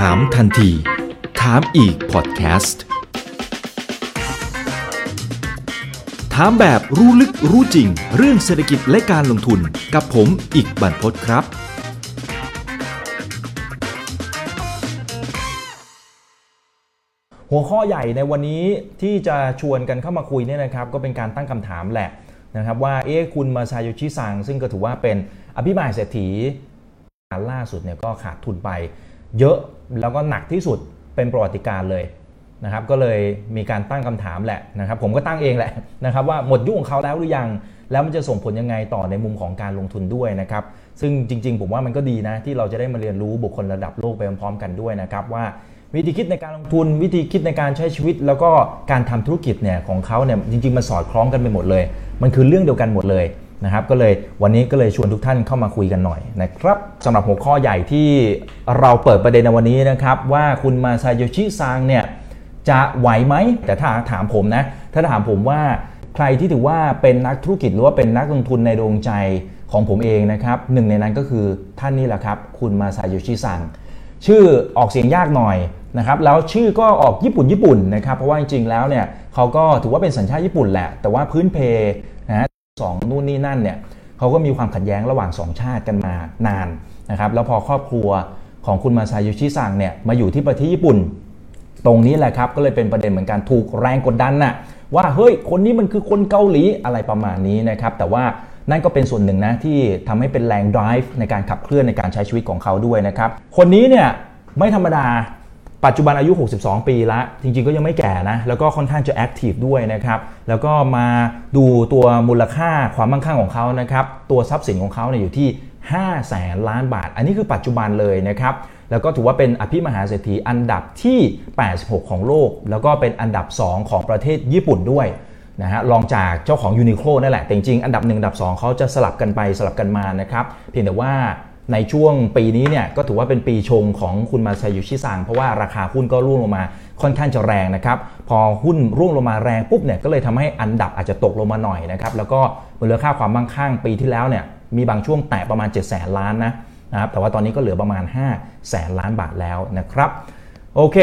ถามทันที ถามอีกพอดแคสต์ ถามแบบรู้ลึกรู้จริง เรื่องเศรษฐกิจและการลงทุนกับผมอีกบันพศครับ หัวข้อใหญ่ในวันนี้ที่จะชวนกันเข้ามาคุยเนี่ยนะครับ ก็เป็นการตั้งคำถามแหละนะครับว่าเอ๊ะคุณมาซาโยชิซังซึ่งก็ถือว่าเป็นอภิมหาเศรษฐีล่าสุดเนี่ยก็ขาดทุนไป เยอะแล้วก็หนักที่สุดเป็นประวัติการเลยนะครับก็เลยมีการตั้งคำถามแหละนะครับผมก็ตั้งเองแหละนะครับว่าหมดยุคของเขาแล้วหรือยัง แล้วมันจะส่งผลยังไงต่อในมุมของการลงทุนด้วยนะครับซึ่งจริง ๆ ผมว่ามันก็ดีนะที่เราจะได้มาเรียนรู้บุคคลระดับโลกไปพร้อมๆกันด้วยนะครับว่าวิธีคิดในการลงทุน วิธีคิดในการใช้ชีวิต แล้วก็การทำธุรกิจเนี่ยของเขาเนี่ยจริง ๆ มันสอดคล้องกันไปหมดเลย มันคือเรื่องเดียวกันหมดเลย นะครับก็เลยวันนี้ก็เลยชวนทุกท่านเข้ามาคุยกันหน่อยนะครับสำหรับหัวข้อใหญ่ที่เราเปิดประเด็นในวันนี้นะครับว่าคุณมาซาโยชิซังเนี่ยจะไหวไหม แต่ถ้าถามผมนะ ถ้าถามผมว่าใครที่ถือว่าเป็นนักธุรกิจหรือว่าเป็นนักลงทุนในดวงใจของผมเองนะครับหนึ่งในนั้นก็คือท่านนี่แหละครับ คุณมาซาโยชิซังชื่อออกเสียงยากหน่อยนะครับแล้วชื่อก็ออกญี่ปุ่นญี่ปุ่นนะครับเพราะว่าจริงๆแล้วเนี่ยเขาก็ถือว่าเป็นสัญชาติญี่ปุ่นแหละ แต่ว่าพื้นเพ สองนู่นนี่นั่นเนี่ยเขาก็มีความขัดแย้งระหว่างสองชาติกันมานานนะครับแล้วพอครอบครัวของคุณมาซาโยชิซังเนี่ยมาอยู่ที่ประเทศญี่ปุ่น ตรงนี้แหละครับก็เลยเป็นประเด็นเหมือนกันถูกแรงกดดันน่ะว่าเฮ้ยคนนี้มันคือคนเกาหลีอะไรประมาณนี้นะครับแต่ว่านั่นก็เป็นส่วนหนึ่งนะที่ทำให้เป็นแรง drive ในการขับเคลื่อนในการใช้ชีวิตของเขาด้วยนะครับคนนี้เนี่ยไม่ธรรมดา ปัจจุบันอายุ 62 ปีละ จริงๆ ก็ยังไม่แก่นะ แล้วก็ค่อนข้างจะแอคทีฟด้วยนะครับ แล้วก็มาดูตัวมูลค่าความมั่งคั่งของเขานะครับ ตัวทรัพย์สินของเขาเนี่ยอยู่ที่ 5 แสนล้านบาท อันนี้คือปัจจุบันเลยนะครับ แล้วก็ถือว่าเป็นอภิมหาเศรษฐีอันดับที่ 86 ของโลก แล้วก็เป็นอันดับ 2 ของประเทศญี่ปุ่นด้วยนะฮะรองจากเจ้าของยูนิโคลนั่นแหละ แต่จริงๆ อันดับ 1 อันดับ 2 เขาจะสลับกันไปสลับกันมานะครับ เพียงแต่ว่า ในช่วงปีนี้เนี่ยก็ถือว่าเป็นปีชงของคุณมาซายุชิซังเพราะว่าราคาหุ้นก็ร่วงลงมาค่อนข้างจะแรงนะครับ พอหุ้นร่วงลงมาแรงปุ๊บเนี่ยก็เลยทำให้อันดับอาจจะตกลงมาหน่อยนะครับ แล้วก็มูลค่าความมั่งคั่งปีที่แล้วเนี่ยมีบางช่วงแตะประมาณ 7 0 0 0 0ล้านนะนะครับแต่ว่าตอนนี้ก็เหลือประมาณ 5 0 0แสนล้านบาทแล้วนะครับโอเค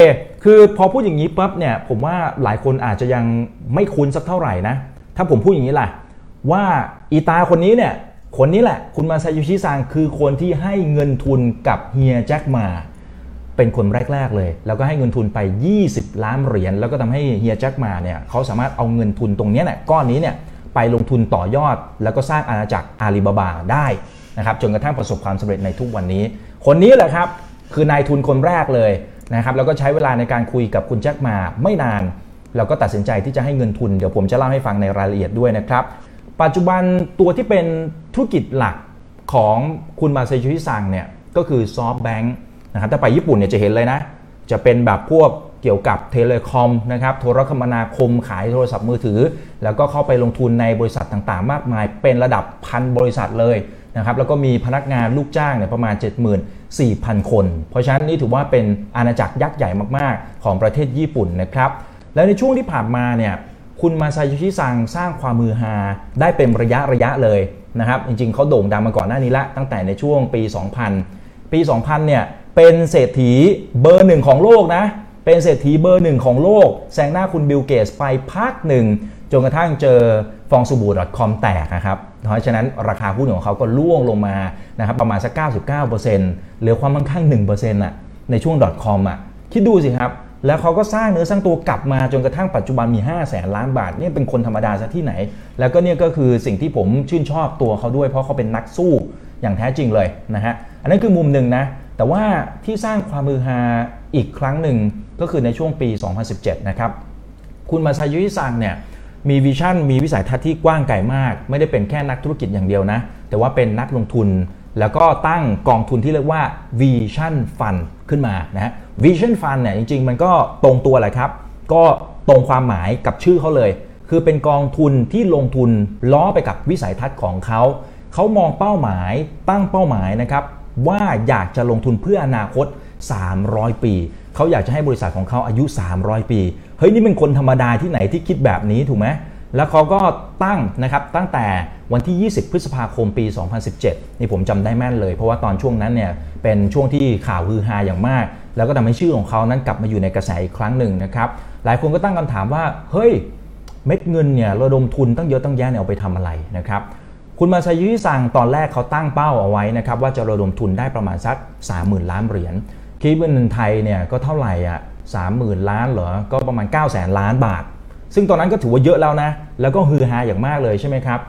คือพอพูดอย่างนี้ปั๊บเนี่ยผมว่าหลายคนอาจจะยังไม่คุ้นสักเท่าไหร่นะ ถ้าผมพูดอย่างนี้ล่ะ ว่าอีตาคนนี้เนี่ย คนนี้แหละ คุณมาซาโยชิซังคือคนที่ให้เงินทุนกับเฮียแจ็คมาเป็นคนแรก ๆ เลย แล้วก็ให้เงินทุนไป 20 ล้านเหรียญแล้วก็ทำให้เฮียแจ็คมาเนี่ยเขาสามารถเอาเงินทุนตรงนี้เนี่ยก้อนนี้เนี่ยไปลงทุนต่อยอด แล้วก็สร้างอาณาจักรอาลีบาบาได้นะครับจนกระทั่งประสบความสำเร็จในทุกวันนี้ คนนี้แหละครับคือนายทุนคนแรกเลยนะครับแล้วก็ใช้เวลาในการคุยกับคุณแจ็คมาไม่นาน แล้วก็ตัดสินใจที่จะให้เงินทุนเดี๋ยวผมจะเล่าให้ฟังในรายละเอียดด้วยนะครับ ปัจจุบันตัวที่เป็นธุรกิจหลักของคุณมาเซชิซังเนี่ยก็คือซอฟต์แบงค์นะครับถ้าไปญี่ปุ่นเนี่ยจะเห็นเลยนะ จะเป็นแบบพวกเกี่ยวกับเทเลคอมนะครับโทรคมนาคมขายโทรศัพท์มือถือ แล้วก็เข้าไปลงทุนในบริษัทต่างๆ มากมาย เป็นระดับพันบริษัทเลยนะครับแล้วก็มีพนักงานลูกจ้างเนี่ยประมาณ 74,000 คน เพราะฉะนั้นนี่ถือว่าเป็นอาณาจักรยักษ์ใหญ่มากๆ ของประเทศญี่ปุ่นนะครับ แล้วในช่วงที่ผ่านมาเนี่ย คุณมาซาโยชิซังสร้างความฮือฮาได้เป็นระยะระยะเลยนะครับ จริงๆ เขาโด่งดังมาก่อนหน้านี้ละตั้งแต่ในช่วงปี 2000 ปี 2000 เนี่ย เป็นเศรษฐีเบอร์หนึ่งของโลกนะ เป็นเศรษฐีเบอร์หนึ่งของโลก แซงหน้าคุณบิลเกตส์ไปพักหนึ่ง จนกระทั่งเจอฟองสบู่ .com แตกนะครับ เพราะฉะนั้นราคาหุ้นของเขาก็ร่วงลงมานะครับประมาณสัก 99%เหลือความมั่งคั่ง1%อะในช่วง .com อะคิดดูสิครับ แล้วเขาก็สร้างเนื้อสร้างตัวกลับมาจนกระทั่งปัจจุบันมี 5 0 0แสนล้านบาทนี่เป็นคนธรรมดาซะที่ไหน แล้วก็เนี่ยก็คือสิ่งที่ผมชื่นชอบตัวเขาด้วย เพราะเขาเป็นนักสู้อย่างแท้จริงเลยนะฮะอันนั้นคือมุมหนึ่งนะแต่ว่าที่สร้างความมือฮาอีกครั้งหนึ่งก็คือในช่วงปี 2017 นะครับคุณมาซายุิซังเนี่ยมีวิชั่นมีวิสัยทัศน์ที่กว้างไกลมาก ไม่ได้เป็นแค่นักธุรกิจอย่างเดียวนะ แต่ว่าเป็นนักลงทุนแล้วก็ตั้งกองทุนที่เรียกว่า Vision Fund ขึ้นมานะฮะ Vision Fund เนี่ยจริงๆ มันก็ตรงตัวแหละครับ ก็ตรงความหมายกับชื่อเขาเลย คือเป็นกองทุนที่ลงทุนล้อไปกับวิสัยทัศน์ของเขา เขามองเป้าหมายตั้งเป้าหมายนะครับว่าอยากจะลงทุนเพื่ออนาคต 300 ปี เขาอยากจะให้บริษัทของเขาอายุ 300 ปี เฮ้ยนี่เป็นคนธรรมดาที่ไหนที่คิดแบบนี้ถูกไหม แล้วเขาก็ตั้งนะครับตั้งแต่วันที่ 20 พฤษภาคมปี 2017 นี่ผมจำได้แม่นเลย เพราะว่าตอนช่วงนั้นเนี่ยเป็นช่วงที่ข่าวฮือฮาอย่างมาก แล้วก็ทำให้ชื่อของเขานั้นกลับมาอยู่ในกระแสอีกครั้งหนึ่งนะครับ หลายคนก็ตั้งคำถามว่า เฮ้ย เม็ดเงินเนี่ยระดมทุนตั้งเยอะตั้งแยะเนี่ยเอาไปทำอะไรนะครับ คุณมาซายุริซังตอนแรกเขาตั้งเป้าเอาไว้นะครับว่าจะระดมทุนได้ประมาณสัก 30,000 ล้านเหรียญ คิดเป็นเงินไทยเนี่ยก็เท่าไหร่อะ30,000 ล้านเหรอ ก็ประมาณ 9 0 0 0 0 ล้านบาท ซึ่งตอนนั้นก็ถือว่าเยอะแล้วนะ แล้วก็ฮือฮาอย่างมากเลยใช่ไหมครับ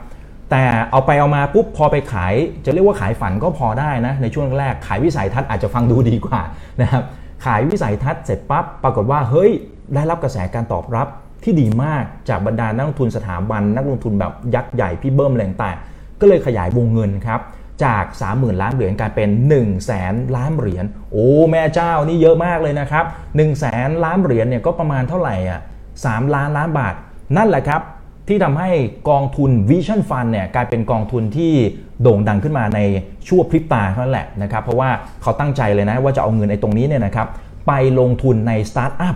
แต่เอาไปเอามาปุ๊บพอไปขาย จะเรียกว่าขายฝันก็พอได้นะในช่วงแรกขายวิสัยทัศน์อาจจะฟังดูดีกว่านะครับขายวิสัยทัศน์เสร็จปั๊บปรากฏว่าเฮ้ยได้รับกระแสการตอบรับที่ดีมากจากบรรดานักลงทุนสถาบัน นักลงทุนแบบยักษ์ใหญ่พี่เบิ้มแรงต่างก็เลยขยายวงเงินครับจาก 30,000 ล้านเหรียญกลายเป็น 1 0 0 0 0แสนล้านเหรียญโอ้แม่เจ้านี่เยอะมากเลยนะครับ 1 0 0 0 0แสนล้านเหรียญเนี่ยก็ประมาณเท่าไหร่อะ 3 ล้านล้านบาท นั่นแหละครับ ที่ทำให้กองทุน Vision Fund เนี่ยกลายเป็นกองทุนที่โด่งดังขึ้นมาในชั่วพริบตาเท่านั้นแหละนะครับ เพราะว่าเขาตั้งใจเลยนะว่าจะเอาเงินไอ้ตรงนี้เนี่ยนะครับไปลงทุนในสตาร์ทอัพ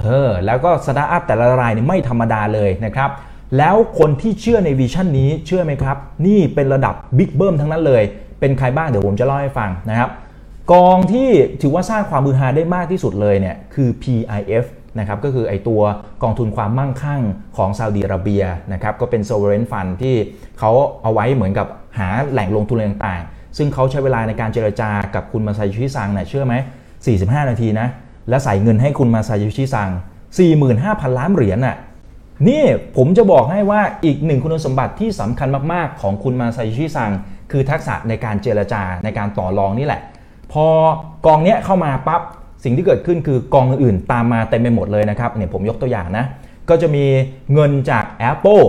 เออแล้วก็สตาร์ทอัพแต่ละรายเนี่ยไม่ธรรมดาเลยนะครับแล้วคนที่เชื่อใน vision นี้เชื่อไหมครับ นี่เป็นระดับบิ๊กเบิ้มทั้งนั้นเลย เป็นใครบ้างเดี๋ยวผมจะเล่าให้ฟังนะครับ กองที่ถือว่าสร้างความมือฮาได้มากที่สุดเลยเนี่ยคือ PIF นะครับก็คือไอตัวกองทุนความมั่งคั่งของซาอุดีอาระเบียนะครับก็เป็น sovereign fund ที่เขาเอาไว้เหมือนกับหาแหล่งลงทุนต่างๆ ซึ่งเขาใช้เวลาในการเจรจากับคุณมาซายุชิซังเนี่ยเชื่อไหม 45 นาทีนะ และใส่เงินให้คุณมาซายุชิซัง 45,000 ล้านเหรียญน่ะนี่ผมจะบอกให้ว่าอีกหนึ่งคุณสมบัติที่สำคัญมากๆ ของคุณมาซายุชิซัง คือทักษะในการเจรจาในการต่อรองนี่แหละ พอกองเนี้ยเข้ามาปั๊บ สิ่งที่เกิดขึ้นคือกองอื่นๆตามมาเต็มไปหมดเลยนะครับเนี่ยผมยกตัวอย่างนะก็จะมีเงินจาก Apple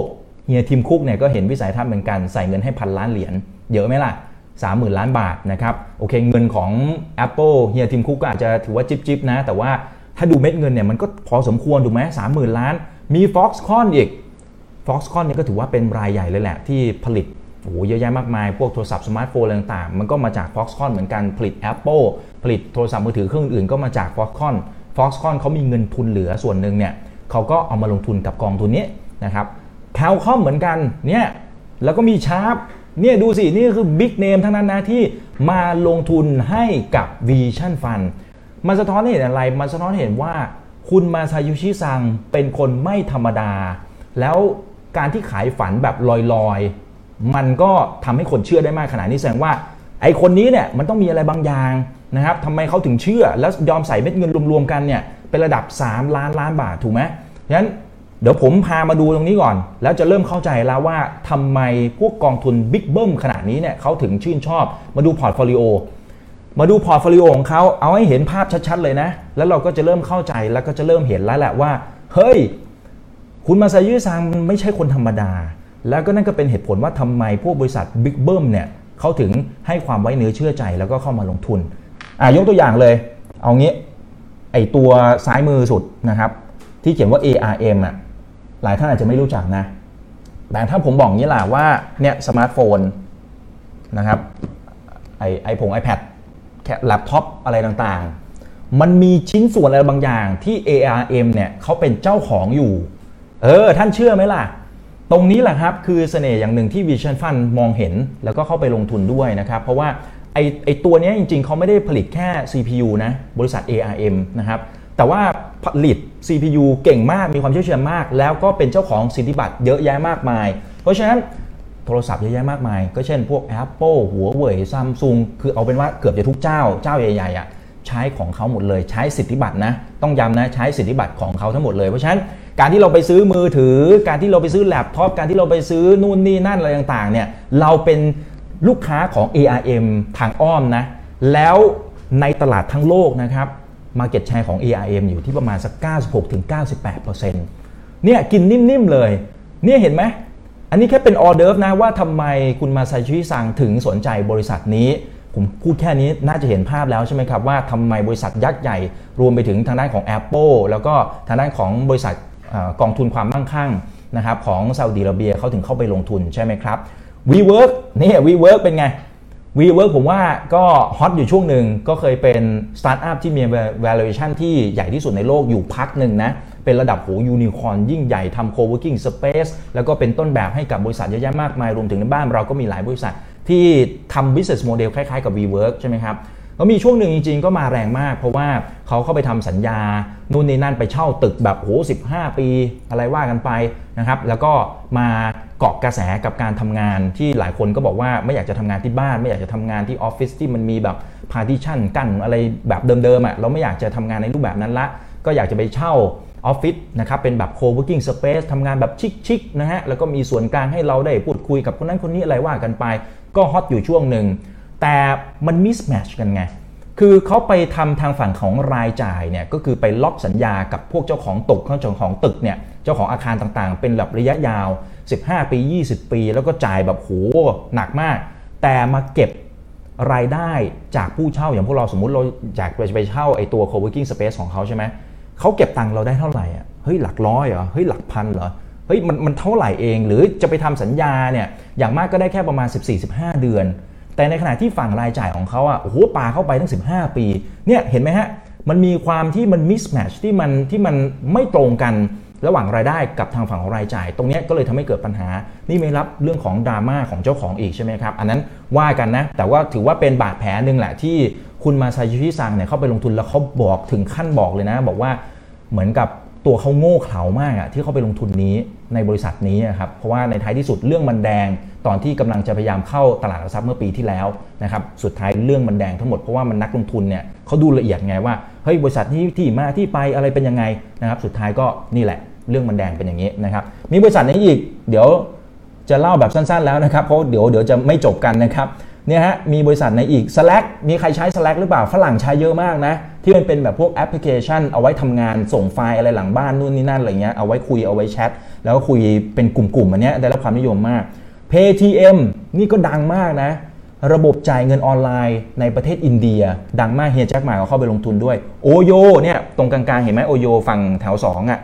เฮียทีมคุกเนี่ยก็เห็นวิสัยทัศน์เหมือนกันใส่เงินให้พันล้านเหรียญเยอะไหมล่ะ30,000 ล้านบาทนะครับโอเคเงินของ Apple เฮียทีมคุกก็อาจจะถือว่าจิบจิบนะ แต่ว่าถ้าดูเม็ดเงินเนี่ยมันก็พอสมควรถูกไหมสามหมื่นล้าน มี Foxconn อีก Foxconn เนี่ยก็ถือว่าเป็นรายใหญ่เลยแหละที่ผลิตโอ้เยอะแยะมากมาย พวกโทรศัพท์สมาร์ทโฟนต่างๆ มันก็มาจาก Foxconn เหมือนกันผลิต Apple ผลิตโทรศัพท์มือถือเครื่องอื่นก็มาจาก Foxconn Foxconn เขามีเงินทุนเหลือส่วนหนึ่งเนี่ยเขาก็เอามาลงทุนกับกองทุนนี้นะครับ Qualcomm เหมือนกันเนี่ยแล้วก็มีชาร์ปเนี่ยดูสินี่คือ big name ทั้งนั้นนะที่มาลงทุนให้กับ Vision Fund มันสะท้อนเห็นอะไร มันสะท้อนเห็นว่าคุณมาซาโยชิซังเป็นคนไม่ธรรมดา แล้วการที่ขายฝันแบบลอยๆ มันก็ทำให้คนเชื่อได้มากขนาดนี้แสดงว่า ไอ้คนนี้เนี่ยมันต้องมีอะไรบางอย่าง นะครับทำไมเขาถึงเชื่อ แล้วยอมใส่เม็ดเงินรวมๆกันเนี่ยเป็นระดับ 3 ล้านล้านบาทถูกไหมฉะนั้นเดี๋ยวผมพามาดูตรงนี้ก่อน แล้วจะเริ่มเข้าใจแล้วว่าทำไมพวกกองทุนบิ๊กเบิ้มขนาดนี้เนี่ยเขาถึงชื่นชอบ มาดู portfolioมาดู portfolio ของเขาเอาให้เห็นภาพชัดๆเลยนะ แล้วเราก็จะเริ่มเข้าใจแล้วก็จะเริ่มเห็นแล้วแหละว่า เฮ้ย คุณมาซาโยชิซังไม่ใช่คนธรรมดา แล้วก็นั่นก็เป็นเหตุผลว่าทำไมพวกบริษัทบิ๊กเบิ้มเนี่ยเขาถึงให้ความไว้เนื้อเชื่อใจแล้วก็เข้ามาลงทุน อะยกตัวอย่างเลย เอางี้ไอตัวซ้ายมือสุดนะครับ ที่เขียนว่า ARM อะหลายท่านอาจจะไม่รู้จักนะ แต่ถ้าผมบอกงี้ล่ะว่าเนี่ยสมาร์ทโฟนนะครับไอไอผง iPad แค่แล็ปท็อปอะไรต่างๆ มันมีชิ้นส่วนอะไรบางอย่างที่ ARM เนี่ยเขาเป็นเจ้าของอยู่ เออ ท่านเชื่อไหมล่ะ ตรงนี้แหละครับ คือเสน่ห์อย่างหนึ่งที่ Vision Fund มองเห็น แล้วก็เข้าไปลงทุนด้วยนะครับ เพราะว่า ไอไอตัวนี้จริงๆ เขาไม่ได้ผลิตแค่ CPU นะ บริษัท ARM นะครับ แต่ว่าผลิต CPU เก่งมาก มีความเชี่ยวชาญมาก แล้วก็เป็นเจ้าของสิทธิบัตรเยอะแยะมากมาย เพราะฉะนั้นโทรศัพท์เยอะแยะมากมาย ก็เช่นพวก Apple หัวเว่ยซัมซุงคือเอาเป็นว่าเกือบจะทุกเจ้า เจ้าใหญ่ๆอะใช้ของเขาหมดเลย ใช้สิทธิบัตรนะ ต้องย้ำนะ ใช้สิทธิบัตรของเขาทั้งหมดเลย เพราะฉะนั้นการที่เราไปซื้อมือถือ การที่เราไปซื้อแล็ปท็อป การที่เราไปซื้อนู่นนี่นั่นอะไรต่างๆ เนี่ย เราเป็น ลูกค้าของ ARM ทางอ้อมนะ แล้วในตลาดทั้งโลกนะครับ Market Share ของ ARM อยู่ที่ประมาณสัก 96-98%เนี่ยกินนิ่มๆเลย เนี่ยเห็นไหม อันนี้แค่เป็นออเดิร์ฟนะว่าทำไมคุณมาซาชิซังถึงสนใจบริษัทนี้ ผมพูดแค่นี้น่าจะเห็นภาพแล้วใช่ไหมครับว่าทำไมบริษัทยักษ์ใหญ่ รวมไปถึงทางด้านของ Apple แล้วก็ทางด้านของบริษัทอกองทุนความมั่งคั่งนะครับของซาอุดิอาระเบียเขาถึงเข้าไปลงทุนใช่ไหมครับ WeWork นี่ WeWork เป็นไง WeWork ผมว่าก็ฮอตอยู่ช่วงหนึ่งก็เคยเป็นสตาร์ทอัพที่มี valuation ที่ใหญ่ที่สุดในโลกอยู่พักหนึ่งนะ เป็นระดับโหยูนิคอร์นยิ่งใหญ่ทำ co-working space แล้วก็เป็นต้นแบบให้กับบริษัทเยอะแยะมากมาย รวมถึงในบ้านเราก็มีหลายบริษัทที่ทำ business model คล้ายๆกับ WeWork ใช่ไหมครับก็มีช่วงหนึ่งจริงๆ ก็มาแรงมาก เพราะว่าเขาเข้าไปทำสัญญา นู่นนี่นั่นไปเช่าตึกแบบโหสิปี อะไรว่ากันไปนะครับ แล้วก็มา เกาะกระแสกับการทำงานที่หลายคนก็บอกว่าไม่อยากจะทำงานที่บ้าน ไม่อยากจะทำงานที่ออฟฟิศที่มันมีแบบpartition กั้นอะไรแบบเดิมๆอะเราไม่อยากจะทำงานในรูปแบบนั้นละ ก็อยากจะไปเช่าออฟฟิศนะครับเป็นแบบ co-working space ทำงานแบบชิคๆนะฮะแล้วก็มีส่วนกลางให้เราได้พูดคุยกับคนนั้นคนนี้อะไรว่ากันไป ก็ hot อยู่ช่วงหนึ่งแต่มัน mismatch กันไงคือเขาไปทำทางฝั่งของรายจ่ายเนี่ยก็คือไปล็อกสัญญากับพวกเจ้าของตึกเจ้าของตึกเนี่ยเจ้าของอาคารต่างๆ เป็นแบบระยะยาว 15 ปี 20 ปี แล้วก็จ่ายแบบโหหนักมาก แต่มาเก็บรายได้จากผู้เช่าอย่างพวกเราสมมุติเราอยากไปเช่าไอ้ตัว co-working space ของเขาใช่ไหมเขาเก็บตังค์เราได้เท่าไหร่อะเฮ้ยหลักร้อยเหรอเฮ้ยหลักพันเหรอเฮ้ยมันมันเท่าไหร่เองหรือจะไปทำสัญญาเนี่ยอย่างมากก็ได้แค่ประมาณ 14-15 เดือน แต่ในขณะที่ฝั่งรายจ่ายของเขาอะโอ้โหปาเข้าไปตั้ง 15 ปีเนี่ยเห็นไหมฮะมันมีความที่มันมิสแมชที่มันที่มันไม่ตรงกัน ระหว่างรายได้กับทางฝั่งของรายจ่าย ตรงนี้ก็เลยทำให้เกิดปัญหา นี่ไม่รับเรื่องของดราม่าของเจ้าของอีกใช่ไหมครับ อันนั้นว่ากันนะ แต่ว่าถือว่าเป็นบาดแผลหนึ่งแหละที่คุณมาซาชิชิซังเนี่ยเข้าไปลงทุนแล้วเขาบอกถึงขั้นบอกเลยนะ บอกว่าเหมือนกับตัวเขาโง่เขลามากอะที่เขาไปลงทุนนี้ในบริษัทนี้ครับ เพราะว่าในท้ายที่สุดเรื่องมันแดง ตอนที่กำลังจะพยายามเข้าตลาดหลักทรัพย์เมื่อปีที่แล้วนะครับ สุดท้ายเรื่องมันแดงทั้งหมดเพราะว่ามันนักลงทุนเนี่ยเขาดูละเอียดไงว่า เฮ้ยบริษัทนี้ที่มาที่ไปอะไรเป็นยังไงนะครับสุดท้ายก็นี่แหละเรื่องมันแดงเป็นอย่างนี้นะครับมีบริษัทนี้อีกเดี๋ยวจะเล่าแบบสั้นๆแล้วนะครับเพราะเดี๋ยวเดี๋ยวจะไม่จบกันนะครับเนี่ยฮะมีบริษัทในอีก Slack มีใครใช้ Slack หรือเปล่าฝรั่งใช้เยอะมากนะ ที่มันเป็นแบบพวกแอปพลิเคชัน เอาไว้ทำงานส่งไฟล์อะไรหลังบ้านนู่นนี่นั่นอะไรเงี้ยเอาไว้คุยเอาไว้แชทแล้วก็คุยเป็นกลุ่มๆอันเนี้ยได้รับความนิยมมาก Paytm นี่ก็ดังมากนะ ระบบจ่ายเงินออนไลน์ในประเทศอินเดีย ดังมากเฮียแจ็คหม่าก็เข้าไปลงทุนด้วย OYO เนี่ยตรงกลางๆ เห็นไหม OYO ฝั่งแถว2อะ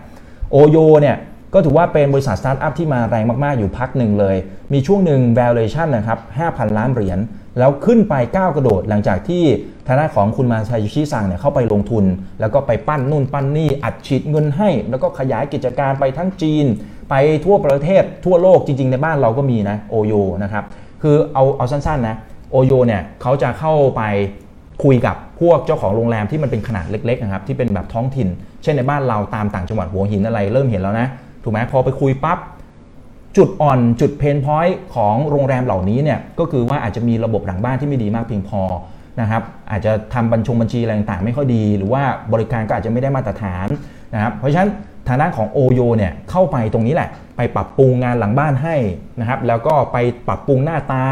OYO เนี่ยก็ถือว่าเป็นบริษัทสตาร์ทอัพที่มาแรงมาก ๆ อยู่พักหนึ่งเลย มีช่วงหนึ่ง valuation นะครับ 5,000 ล้านเหรียญ แล้วขึ้นไปก้าวกระโดดหลังจากที่ทางด้านของคุณมาซาโยชิซังเนี่ยเข้าไปลงทุน แล้วก็ไปปั้นนู่นปั้นนี่ อัดฉีดเงินให้ แล้วก็ขยายกิจการไปทั้งจีน ไปทั่วประเทศทั่วโลกจริง ๆ ในบ้านเราก็มีนะ OYOนะครับ คือเอาเอาสั้น ๆ นะ โอโยเนี่ยเขาจะเข้าไปคุยกับพวกเจ้าของโรงแรมที่มันเป็นขนาดเล็กๆนะครับที่เป็นแบบท้องถิ่น เช่นในบ้านเราตามต่างจังหวัดหัวหินอะไรเริ่มเห็นแล้วนะถูกไหมพอไปคุยปับ๊บจุดอ่อนจุดเพนพอยต์ของโรงแรมเหล่านี้เนี่ยก็คือว่าอาจจะมีระบบหลังบ้านที่ไม่ดีมากเพียงพอนะครับอาจจะทำบัญชงบัญชีอะไรต่างๆ ไม่ค่อยดี หรือว่าบริการก็อาจจะไม่ได้มาตรฐานนะครับเพราะฉะนั้นทางด้านของโอโยเนี่ยเข้าไปตรงนี้แหละ ไปปรับปรุงงานหลังบ้านให้นะครับแล้วก็ไปปรับปรุงหน้าตา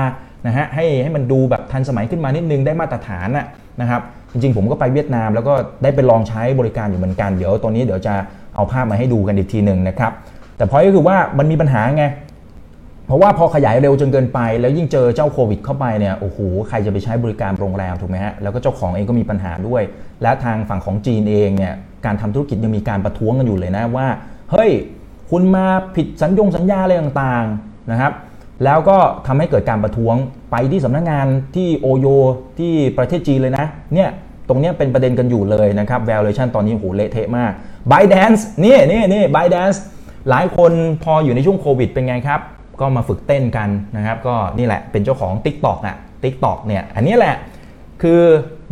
นะฮะให้ให้มันดูแบบทันสมัยขึ้นมานิดนึงได้มาตรฐานนะครับจริงๆ ผมก็ไปเวียดนาม แล้วก็ได้ไปลองใช้บริการอยู่เหมือนกันเดี๋ยวตัวนี้เดี๋ยวจะเอาภาพมาให้ดูกันอีกทีหนึ่งนะครับแต่พอยก็คือว่ามันมีปัญหาไงเพราะว่าพอขยายเร็วจนเกินไป แล้วยิ่งเจอเจ้าโควิดเข้าไปเนี่ยโอ้โหใครจะไปใช้บริการโรงแรมถูกไหมฮะแล้วก็เจ้าของเองก็มีปัญหาด้วย และทางฝั่งของจีนเองเนี่ยการทำธุรกิจยังมีการประท้วงกันอยู่เลยนะว่า เฮ้ย คุณมาผิดสัญญงสัญญาอะไรต่างๆนะครับ แล้วก็ทำให้เกิดการประท้วงไปที่สำนักงงานที่โอโยที่ประเทศจีนเลยนะเนี่ยตรงนี้เป็นประเด็นกันอยู่เลยนะครับ valuation ตอนนี้โหเละเทะมาก b y d a n c e นี่นี่นี่ b y d a n c e หลายคนพออยู่ในช่วงโควิดเป็นไงครับ ก็มาฝึกเต้นกันนะครับ ก็นี่แหละเป็นเจ้าของ TikTok อะ TikTok เนี่ยอันนี้แหละคือ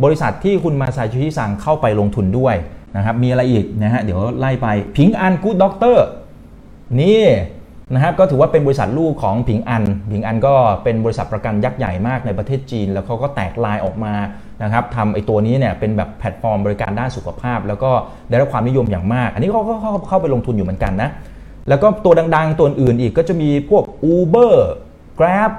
บริษัทที่คุณมาซาโยชิซังเข้าไปลงทุนด้วยนะครับ มีอะไรอีกนะฮะ เดี๋ยวไล่ไป Ping An Good Doctor นี่ นะครับก็ถือว่าเป็นบริษัทลูกของผิงอัน ผิงอันก็เป็นบริษัทประกันยักษ์ใหญ่มากในประเทศจีน แล้วเขาก็แตกลายออกมานะครับทำไอตัวนี้เนี่ยเป็นแบบแพลตฟอร์มบริการด้านสุขภาพ แล้วก็ได้รับความนิยมอย่างมาก อันนี้เขาก็เข้าไปลงทุนอยู่เหมือนกันนะแล้วก็ตัวดังๆ ตัวอื่นอีกก็จะมีพวก Uber Grab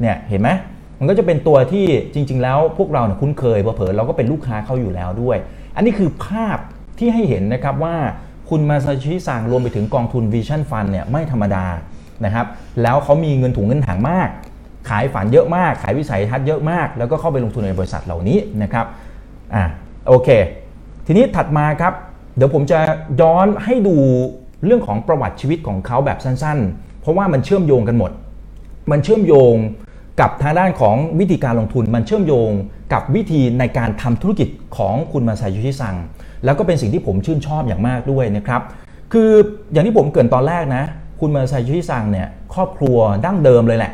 เนี่ยเห็นไหมมันก็จะเป็นตัวที่จริง ๆ แล้วพวกเราเนี่ยคุ้นเคยเผลอๆเราก็เป็นลูกค้าเขาอยู่แล้วด้วย อันนี้คือภาพที่ให้เห็นนะครับว่า คุณมาซาชิซังรวมไปถึงกองทุน Vision Fund เนี่ยไม่ธรรมดานะครับแล้วเขามีเงินถุงเงินถังมาก ขายฝันเยอะมาก ขายวิสัยทัศน์เยอะมาก แล้วก็เข้าไปลงทุนในบริษัทเหล่านี้นะครับอ่าโอเค ทีนี้ถัดมาครับ เดี๋ยวผมจะย้อนให้ดูเรื่องของประวัติชีวิตของเขาแบบสั้นๆ เพราะว่ามันเชื่อมโยงกันหมด มันเชื่อมโยงกับทางด้านของวิธีการลงทุน มันเชื่อมโยงกับวิธีในการทำธุรกิจของคุณมาซายุชิซัง แล้วก็เป็นสิ่งที่ผมชื่นชอบอย่างมากด้วยนะครับ คืออย่างที่ผมเกริ่นตอนแรกนะ คุณมาซายุชิซังเนี่ยครอบครัวดั้งเดิมเลยแหละ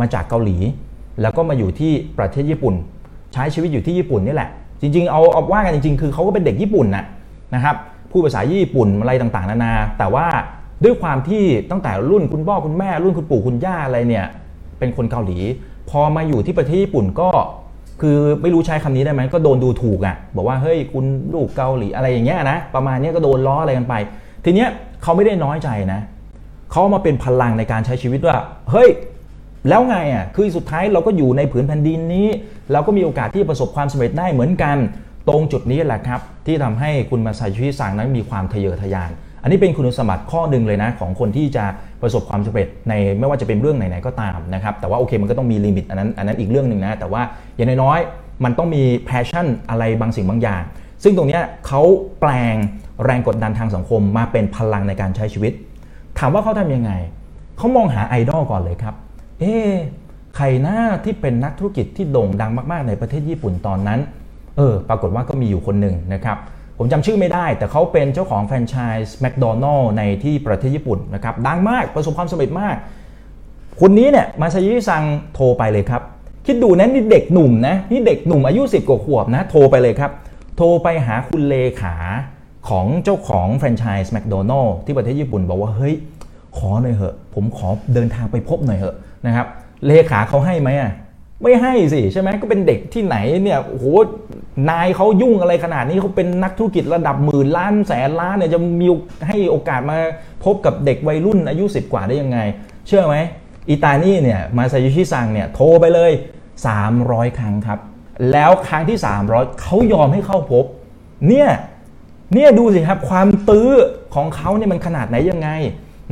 มาจากเกาหลี แล้วก็มาอยู่ที่ประเทศญี่ปุ่น ใช้ชีวิตอยู่ที่ญี่ปุ่นนี่แหละ จริง ๆ เอาเอาว่ากันจริง ๆ คือเขาก็เป็นเด็กญี่ปุ่นนะนะครับพูดภาษาญี่ปุ่นอะไรต่างๆ นานา แต่ว่าด้วยความที่ตั้งแต่รุ่นคุณพ่อคุณแม่รุ่นคุณปู่คุณย่าอะไรเนี่ยเป็นคนเกาหลี พอมาอยู่ที่ประเทศญี่ปุ่นก็ คือไม่รู้ใช้คำนี้ได้ไหมก็โดนดูถูกอะ่ะ บอกว่าเฮ้ยคุณลูกเกาหลีอะไรอย่างเงี้ยนะประมาณนี้ก็โดนล้ออะไรกันไป ทีเนี้ยเขาไม่ได้น้อยใจนะเขามาเป็นพลังในการใช้ชีวิตว่าเฮ้ยแล้วไงอะคือสุดท้ายเราก็อยู่ในผืนแผ่นดินนี้ เราก็มีโอกาสที่ประสบความสำเร็จได้เหมือนกัน ตรงจุดนี้แหละครับ ที่ทำให้คุณมาซาโยชิซังนั้นมีความทะเยอทะยาน อันนี้เป็นคุณสมบัติข้อหนึ่งเลยนะของคนที่จะประสบความสำเร็จในไม่ว่าจะเป็นเรื่องไหนๆก็ตามนะครับแต่ว่าโอเคมันก็ต้องมี limit อันนั้นอันนั้นอีกเรื่องหนึ่งนะแต่ว่าอย่างน้อยๆมันต้องมี passion อะไรบางสิ่งบางอย่าง ซึ่งตรงนี้เขาแปลงแรงกดดันทางสังคมมาเป็นพลังในการใช้ชีวิต ถามว่าเขาทำยังไงเขามองหาไอดอลก่อนเลยครับเอ๊ใครหน้าที่เป็นนักธุรกิจที่โด่งดังมากๆ ในประเทศญี่ปุ่นตอนนั้น เออ ปรากฏว่าก็มีอยู่คนหนึ่งนะครับ ผมจำชื่อไม่ได้ แต่เขาเป็นเจ้าของแฟรนไชส์แมคโดนัลล์ในที่ประเทศญี่ปุ่นนะครับดังมากประสบความสำเร็จมาก คนนี้เนี่ยมาซายิซังโทรไปเลยครับ คิดดูนะนี่เด็กหนุ่มนะนี่เด็กหนุ่มอายุ 10 กว่าขวบนะ โทรไปเลยครับ โทรไปหาคุณเลขาของเจ้าของแฟรนไชส์แมคโดนัลล์ที่ประเทศญี่ปุ่นบอกว่าเฮ้ยขอหน่อยเหอะ ผมขอเดินทางไปพบหน่อยเหอะนะครับเลขาเขาให้ไหมอะ ไม่ให้สิใช่ไหมก็เป็นเด็กที่ไหนเนี่ยโอ้โหนายเขายุ่งอะไรขนาดนี้เขาเป็นนักธุรกิจระดับหมื่นล้านแสนล้านเนี่ยจะมีให้โอกาสมาพบกับเด็กวัยรุ่นอายุ 10 กว่าได้ยังไง เชื่อไหมอิตานี่เนี่ยมาซาโยชิซังเนี่ยโทรไปเลย 300 ครั้งครับ แล้วครั้งที่ 300เขายอมให้เข้าพบ เนี่ยเนี่ยดูสิครับความตื้อของเขาเนี่ยมันขนาดไหนยังไง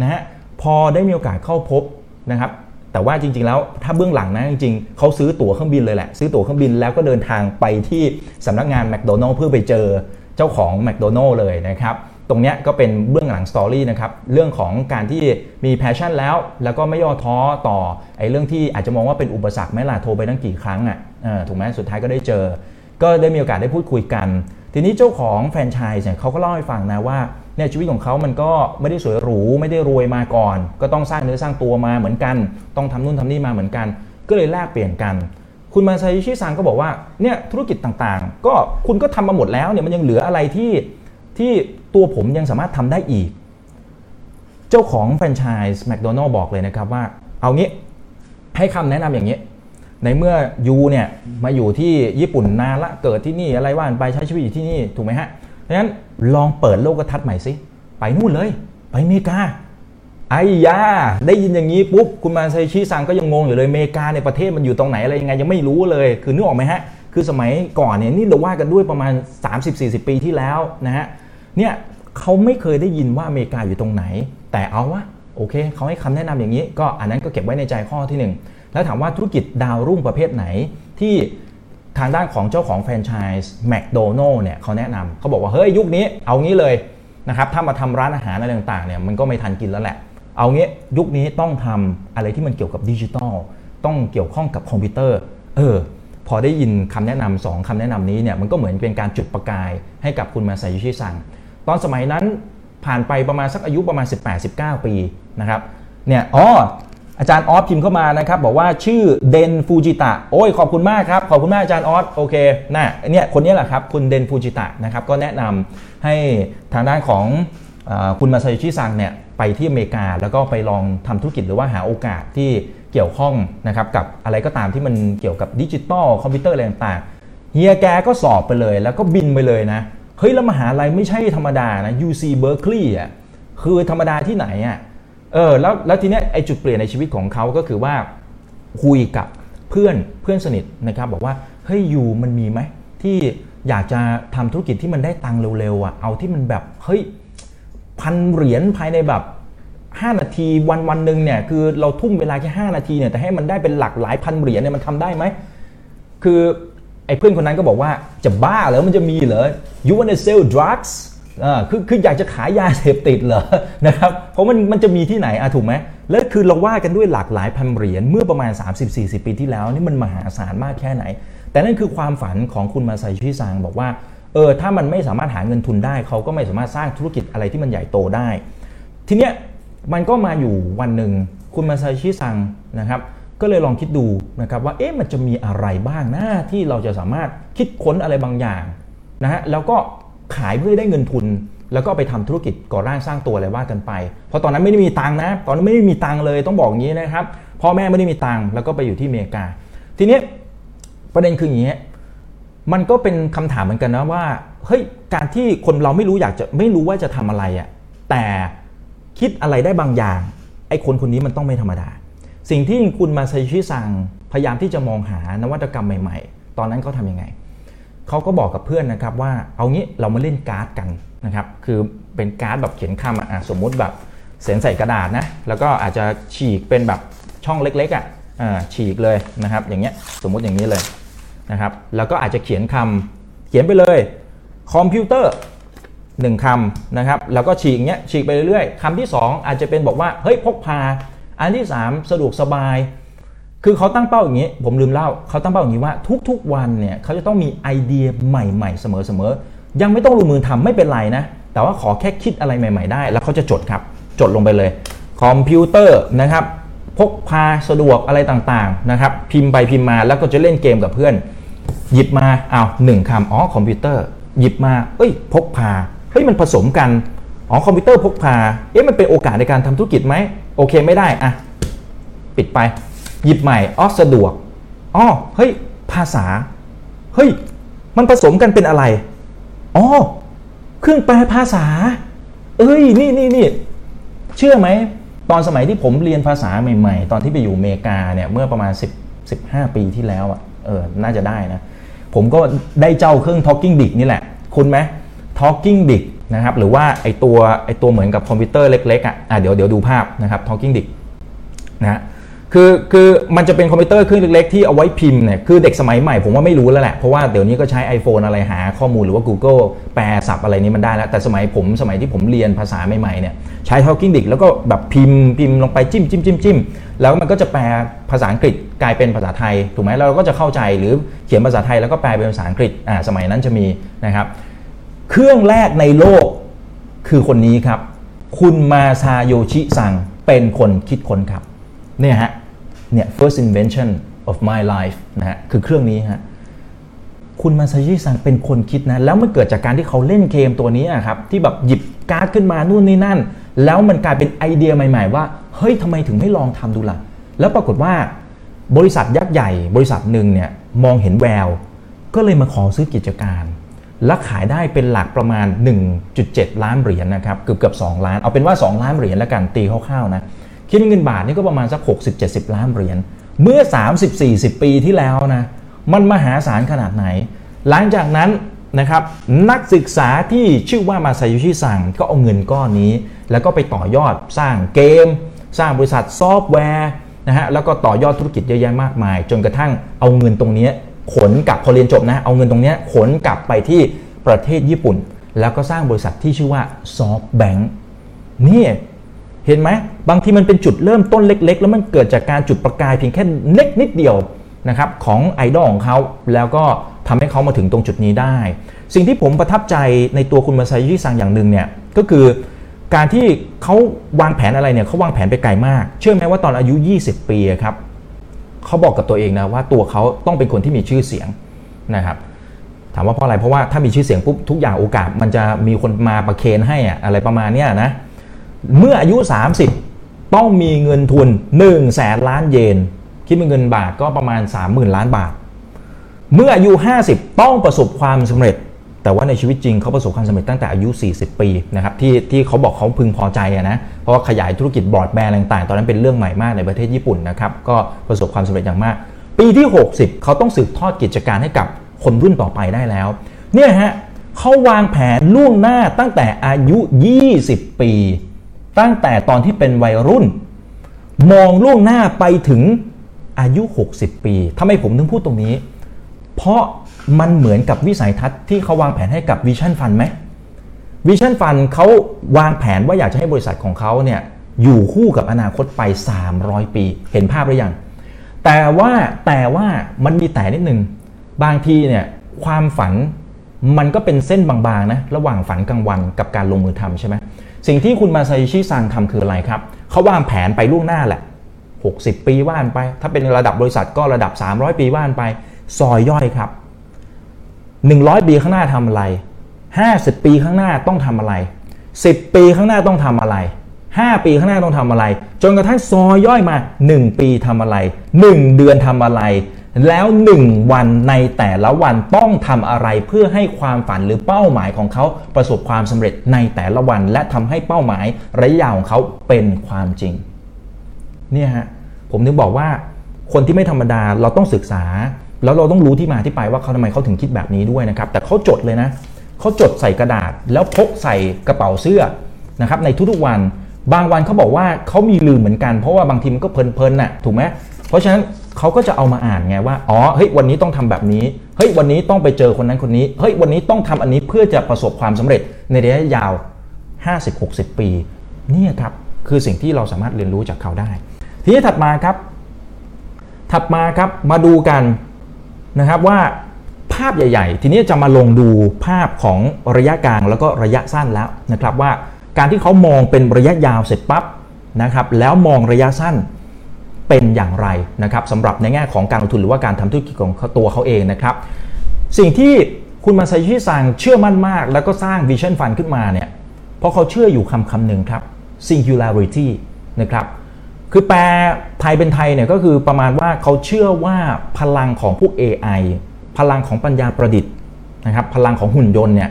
นะฮะพอได้มีโอกาสเข้าพบนะครับ แต่ว่าจริง ๆ แล้วถ้าเบื้องหลังนะจริงๆเขาซื้อตั๋วเครื่องบินเลยแหละ ซื้อตั๋วเครื่องบินแล้วก็เดินทางไปที่สำนักงานแมคโดนัลด์เพื่อไปเจอเจ้าของแมคโดนัลด์เลยนะครับตรงนี้ก็เป็นเบื้องหลัง story นะครับเรื่องของการที่มี passion แล้ว แล้วก็ไม่ย่อท้อต่อไอ้เรื่องที่อาจจะมองว่าเป็นอุปสรรคไหมล่ะโทรไปตั้งกี่ครั้งอะถูกไหมสุดท้ายก็ได้เจอ ก็ได้มีโอกาสได้พูดคุยกัน ทีนี้เจ้าของแฟรนไชส์เนี่ยเขาก็เล่าให้ฟังนะว่า เนี่ยชีวิตของเขามันก็ไม่ได้สวยหรู ไม่ได้รวยมาก่อน ก็ต้องสร้างเนื้อสร้างตัวมาเหมือนกัน ต้องทำนู่นทำนี่มาเหมือนกัน ก็เลยแลกเปลี่ยนกัน คุณมาซาชิชิซังก็บอกว่าเนี่ยธุรกิจต่างๆ ก็คุณก็ทำมาหมดแล้วเนี่ยมันยังเหลืออะไรที่ที่ตัวผมยังสามารถทำได้อีก เจ้าของแฟรนไชส์แมคโดนัลล์บอกเลยนะครับว่า เอางี้ให้คำแนะนำอย่างนี้ ในเมื่อยูเนี่ยมาอยู่ที่ญี่ปุ่นนานละเกิดที่นี่อะไรว่านไปใช้ชีวิตอยู่ที่นี่ถูกไหมฮะ ดังนั้นลองเปิดโลกทัศน์ใหม่สิ ไปนู่นเลย ไปอเมริกาไอ้ยาได้ยินอย่างนี้ปุ๊บ คุณมาไซชิซังก็ยังงงอยู่เลยอเมริกาในประเทศมันอยู่ตรงไหนอะไรยังไงยังไม่รู้เลย คือนึกออกไหมฮะ คือสมัยก่อนเนี่ยนี่เราว่ากันด้วยประมาณ 30-40 ปีที่แล้วนะฮะ เนี่ยเขาไม่เคยได้ยินว่าอเมริกาอยู่ตรงไหน แต่เอาวะโอเคเขาให้คำแนะนำอย่างนี้ ก็อันนั้นก็เก็บไว้ในใจข้อที่ 1 แล้วถามว่าธุรกิจดาวรุ่งประเภทไหนที่ ทางด้านของเจ้าของแฟรนไชส์แมคโดนัลล์เนี่ยเขาแนะนำเขาบอกว่าเฮ้ยยุคนี้เอางี้เลยนะครับถ้ามาทำร้านอาหารอะไรต่างๆเนี่ยมันก็ไม่ทันกินแล้วแหละ เอางี้ยุคนี้ต้องทำอะไรที่มันเกี่ยวกับดิจิทัลต้องเกี่ยวข้องกับคอมพิวเตอร์ เออ พอได้ยินคำแนะนำสองคำแนะนำนี้เนี่ยมันก็เหมือนเป็นการจุดประกายให้กับคุณมาซยุชิซังตอนสมัยนั้นผ่านไปประมาณสักอายุประมาณ 18-19 ปีนะครับเนี่ยอ๋อ อาจารย์ออสพิมพ์เข้ามานะครับ บอกว่าชื่อเดนฟูจิตะโอ้ยขอบคุณมากครับ ขอบคุณมากอาจารย์ออสโอเคนะเนี่ยคนนี้แหละครับ คุณเดนฟูจิตะนะครับก็แนะนำให้ทางด้านของอคุณมาซาชิซังเนี่ยไปที่อเมริกา แล้วก็ไปลองทำธุรกิจหรือว่าหาโอกาสที่เกี่ยวข้องนะครับกับอะไรก็ตามที่มันเกี่ยวกับดิจิตอลคอมพิวเตอร์อะไรต่างๆเฮียแกก็สอบไปเลย แล้วก็บินไปเลยนะเฮ้ยแล้วมหาลัยไม่ใช่ธรรมดานะ UC Berkeley อะคือธรรมดาที่ไหนอะ เออแล้วแล้วทีเนี้ยไอจุดเปลี่ยนในชีวิตของเขาก็คือว่าคุยกับเพื่อนเพื่อนสนิทนะครับ บอกว่าเฮ้ย you มันมีไหมที่อยากจะทำธุรกิจที่มันได้ตังค์เร็วๆอะเอาที่มันแบบเฮ้ยพันเหรียญภายในแบบ 5 นาทีวันวันหนึ่งเนี่ยคือเราทุ่มเวลาแค่5นาทีเนี่ยแต่ให้มันได้เป็นหลักหลายพันเหรียญเนี่ยมันทำได้ไหมคือไอ้เพื่อนคนนั้นก็บอกว่าจะบ้าเหรอมันจะมีเหรอ you wanna sell drugs คือคืออยากจะขายยาเสพติดเหรอนะครับเพราะมันมันจะมีที่ไหนอะถูกไหมแล้วคือเราว่ากันด้วยหลากหลายพันเหรียญเมื่อประมาณ 30-40 ปีที่แล้วนี่มันมหาศาลมากแค่ไหน แต่นั่นคือความฝันของคุณมาไซชิซังบอกว่าเออถ้ามันไม่สามารถหาเงินทุนได้ เขาก็ไม่สามารถสร้างธุรกิจอะไรที่มันใหญ่โตได้ ทีเนี้ยมันก็มาอยู่วันหนึ่งคุณมาไซชิซังนะครับก็เลยลองคิดดูนะครับว่าเอ๊ะมันจะมีอะไรบ้างนะที่เราจะสามารถคิดค้นอะไรบางอย่างนะฮะแล้วก็ ขายเพื่อได้เงินทุน แล้วก็ไปทำธุรกิจก่อร่างสร้างตัวอะไรว่ากันไป เพราะตอนนั้นไม่ได้มีตังนะ ตอนนั้นไม่ได้มีตังเลยต้องบอกอย่างนี้นะครับพ่อแม่ไม่ได้มีตังแล้วก็ไปอยู่ที่อเมริกา ทีนี้ประเด็นคืออย่างนี้มันก็เป็นคำถามเหมือนกันนะว่าเฮ้ยการที่คนเราไม่รู้อยากจะไม่รู้ว่าจะทำอะไรอะ่ะแต่คิดอะไรได้บางอย่างไอ้คนคนนี้มันต้องไม่ธรรมดา สิ่งที่คุณมาซชิซังพยายามที่จะมองหานวัตกรรมใหม่ ๆ ตอนนั้นเขาทำยังไง เขาก็บอกกับเพื่อนนะครับว่าเอางี้เรามาเล่นการ์ดกันนะครับคือเป็นการ์ดแบบเขียนคำอะสมมุติแบบเสียนใส่กระดาษนะแล้วก็อาจจะฉีกเป็นแบบช่องเล็กๆอะฉีกเลยนะครับอย่างเงี้ยสมมุติอย่างนี้เลยนะครับแล้วก็อาจจะเขียนคำเขียนไปเลยคอมพิวเตอร์หนึ่งคำนะครับแล้วก็ฉีกเงี้ยฉีกไปเรื่อยๆคำที่ 2 อาจจะเป็นบอกว่าเฮ้ยพกพา อันที่ 3 สะดวกสบาย คือเขาตั้งเป้าอย่างนี้ ผมลืมเล่าเขาตั้งเป้าอย่างนี้ว่าทุกๆวันเนี่ยเขาจะต้องมีไอเดียใหม่ๆ เสมอๆยังไม่ต้องลงมือทำไม่เป็นไรนะ แต่ว่าขอแค่คิดอะไรใหม่ ๆ ได้ แล้วเขาจะจดครับ จดลงไปเลย คอมพิวเตอร์นะครับพกพาสะดวกอะไรต่างๆนะครับ พิมพ์ไปพิมพ์มาแล้วก็จะเล่นเกมกับเพื่อน หยิบมาอ้าวหนึ่งคำอ๋อคอมพิวเตอร์ หยิบมาเอ้ย พกพาเฮ้ยมันผสมกันอ๋อคอมพิวเตอร์พกพาเอ๊ะมันเป็นโอกาสในการทำธุรกิจไหมโอเคไม่ได้อะปิดไป หยิบใหม่อ๋อสะดวกอ๋อเฮ้ย ภาษา เฮ้ย มันผสมกันเป็นอะไรอ๋อเครื่องแปลภาษา เอ้ย นี่นี่นี่เชื่อไหม ตอนสมัยที่ผมเรียนภาษาใหม่ ๆ ตอนที่ไปอยู่อเมริกาเนี่ย เมื่อประมาณ 10 15 ปีที่แล้วอะเออ น่าจะได้นะ ผมก็ได้เจ้าเครื่อง Talking Dict นี่แหละ คุ้นไหม Talking Dict นะครับ หรือว่าไอตัวไอตัวเหมือนกับคอมพิวเตอร์เล็กๆอะอะเดี๋ยวเดี๋ยวดูภาพนะครับ Talking Big นะ คือคือมันจะเป็นคอมพิวเตอร์เครื่องเล็กๆที่เอาไว้พิมพ์เนี่ยคือเด็กสมัยใหม่ผมว่าไม่รู้แล้วแหละเพราะว่าเดี๋ยวนี้ก็ใช้ iPhone อะไรหาข้อมูลหรือว่า Google แปลศัพท์อะไรนี้มันได้แล้ว แต่สมัยผมสมัยที่ผมเรียนภาษาใหม่ๆเนี่ยใช้ Talking Big แล้วก็แบบพิมพ์พิมพ์ลงไปจิ้มจิ้มจิ้มจิ้มแล้วมันก็จะแปลภาษาอังกฤษกลายเป็นภาษาไทยถูกไหมเราก็จะเข้าใจหรือเขียนภาษาไทยแล้วก็แปลเป็นภาษาอังกฤษอ่าสมัยนั้นจะมีนะครับเครื่องแรกในโลกคือคนนี้ครับ คุณมาซาโยชิซังเป็นคนคิดค้นครับเนี่ยฮะ เนี่ย first invention of my life นะฮะคือเครื่องนี้ฮะคุณมาซาชิซังเป็นคนคิดนะ แล้วมันเกิดจากการที่เขาเล่นเกมตัวนี้ครับ ที่แบบหยิบการ์ดขึ้นมานู่นนี่นั่น แล้วมันกลายเป็นไอเดียใหม่ ๆ ว่า เฮ้ยทำไมถึงไม่ลองทำดูล่ะ แล้วปรากฏว่าบริษัทยักษ์ใหญ่ บริษัทหนึ่งเนี่ยมองเห็นแวว ก็เลยมาขอซื้อกิจการ และขายได้เป็นหลักประมาณ 1.7 ล้านเหรียญนะครับ เกือบเกือบ2ล้าน เอาเป็นว่า 2 ล้านเหรียญแล้วกันตีคร่าวๆนะ คิดเงินบาทนี่ก็ประมาณสัก 60-70 ล้านเหรียญ เมื่อ 30-40 ปีที่แล้วนะ มันมหาศาลขนาดไหน หลังจากนั้นนะครับนักศึกษาที่ชื่อว่ามาซายุชิซังก็เอาเงินก้อนนี้ แล้วก็ไปต่อยอดสร้างเกม สร้างบริษัทซอฟต์แวร์นะฮะแล้วก็ต่อยอดธุรกิจเยอะแยะมากมาย จนกระทั่งเอาเงินตรงนี้ขนกลับพอเรียนจบนะเอาเงินตรงนี้ขนกลับไปที่ประเทศญี่ปุ่น แล้วก็สร้างบริษัทที่ชื่อว่าซอฟแบงค์นี่ เห็นไหมบางทีมันเป็นจุดเริ่มต้นเล็ก ๆ แล้วมันเกิดจากการจุดประกายเพียงแค่เล็กนิดเดียวนะครับของไอดอลของเขาแล้วก็ทำให้เขามาถึงตรงจุดนี้ได้ สิ่งที่ผมประทับใจในตัวคุณมาซายิซังอย่างหนึ่งเนี่ยก็คือการที่เขาวางแผนอะไรเนี่ยเขาวางแผนไปไกลมาก เชื่อไหมว่าตอนอายุ 20 ปีครับเขาบอกกับตัวเองนะว่าตัวเขาต้องเป็นคนที่มีชื่อเสียงนะครับถามว่าเพราะอะไรเพราะว่าถ้ามีชื่อเสียงปุ๊บทุกอย่างโอกาสมันจะมีคนมาประเคนให้อะอะไรประมาณนี้นะ เมื่ออายุ 30 ต้องมีเงินทุน1แสนล้านเยน คิดเป็นเงินบาทก็ประมาณ 30,000 ล้านบาท เมื่ออายุ 50 ต้องประสบความสำเร็จ แต่ว่าในชีวิตจริงเขาประสบความสำเร็จตั้งแต่อายุ 40 ปีนะครับที่ที่เขาบอกเขาพึงพอใจนะเพราะว่าขยายธุรกิจบรอดแบนด์ต่างๆ ตอนนั้นเป็นเรื่องใหม่มากในประเทศญี่ปุ่นนะครับก็ประสบความสำเร็จอย่างมาก ปีที่ 60 เขาต้องสืบทอดกิจการให้กับคนรุ่นต่อไปได้แล้วเนี่ยฮะเขาวางแผนล่วงหน้าตั้งแต่อายุ 20 ปี ตั้งแต่ตอนที่เป็นวัยรุ่น มองล่วงหน้าไปถึงอายุ 60 ปีทำไมผมถึงพูดตรงนี้ เพราะมันเหมือนกับวิสัยทัศน์ที่เขาวางแผนให้กับ Vision Fund ไหม Vision Fund เขาวางแผนว่าอยากจะให้บริษัทของเขาเนี่ยอยู่คู่กับอนาคตไป 300 ปี เห็นภาพหรือยัง แต่ว่าแต่ว่ามันมีแต่นิดนึงบางทีเนี่ยความฝันมันก็เป็นเส้นบางๆนะระหว่างฝันกลางวันกับการลงมือทำใช่ไหม สิ่งที่คุณมาซาชิซังทำคืออะไรครับเขาวางแผนไปล่วงหน้าแหละ 60 ปีว่านไป ถ้าเป็นระดับบริษัทก็ระดับ 300 ปีว่านไปซอยย่อยครับ 100 ปีข้างหน้าทำอะไร 50 ปีข้างหน้าต้องทำอะไร 10 ปีข้างหน้าต้องทำอะไร 5 ปีข้างหน้าต้องทำอะไร จนกระทั่งซอยย่อยมา 1 ปีทำอะไร 1 เดือนทำอะไร แล้ว1วันในแต่ละวันต้องทำอะไรเพื่อให้ความฝันหรือเป้าหมายของเขาประสบความสำเร็จในแต่ละวัน และทำให้เป้าหมายระยะยาวของเขาเป็นความจริง เนี่ยฮะผมถึงบอกว่าคนที่ไม่ธรรมดาเราต้องศึกษา แล้วเราต้องรู้ที่มาที่ไปว่าเขาทำไมเขาถึงคิดแบบนี้ด้วยนะครับ แต่เขาจดเลยนะเขาจดใส่กระดาษ แล้วพกใส่กระเป๋าเสื้อนะครับในทุกๆวัน บางวันเขาบอกว่าเขามีลืมเหมือนกันเพราะว่าบางทีมันก็เพลินๆน่ะถูกไหมเพราะฉะนั้น เขาก็จะเอามาอ่านไงว่า อ๋อ เฮ้ย วันนี้ต้องทำแบบนี้ เฮ้ย วันนี้ต้องไปเจอคนนั้นคนนี้ เฮ้ย วันนี้ต้องทำอันนี้เพื่อจะประสบความสำเร็จในระยะยาว 50-60 ปี นี่ครับ คือสิ่งที่เราสามารถเรียนรู้จากเขาได้ ทีนี้ถัดมาครับ ถัดมาครับ มาดูกันนะครับว่าภาพใหญ่ ๆ ทีนี้จะมาลงดูภาพของระยะกลางแล้วก็ระยะสั้นแล้วนะครับว่าการที่เขามองเป็นระยะยาวเสร็จปั๊บนะครับแล้วมองระยะสั้น เป็นอย่างไรนะครับสำหรับในแง่ของการลงทุนหรือว่าการทำธุรกิจของตัวเขาเองนะครับสิ่งที่คุณมาซาชิซังเชื่อมั่นมาก แล้วก็สร้าง Vision Fund ขึ้นมาเนี่ยเพราะเขาเชื่ออยู่คำคำหนึ่งครับ singularity นะครับคือแปลไทยเป็นไทยเนี่ยก็คือประมาณว่าเขาเชื่อว่าพลังของพวก AI พลังของปัญญาประดิษฐ์นะครับพลังของหุ่นยนต์เนี่ย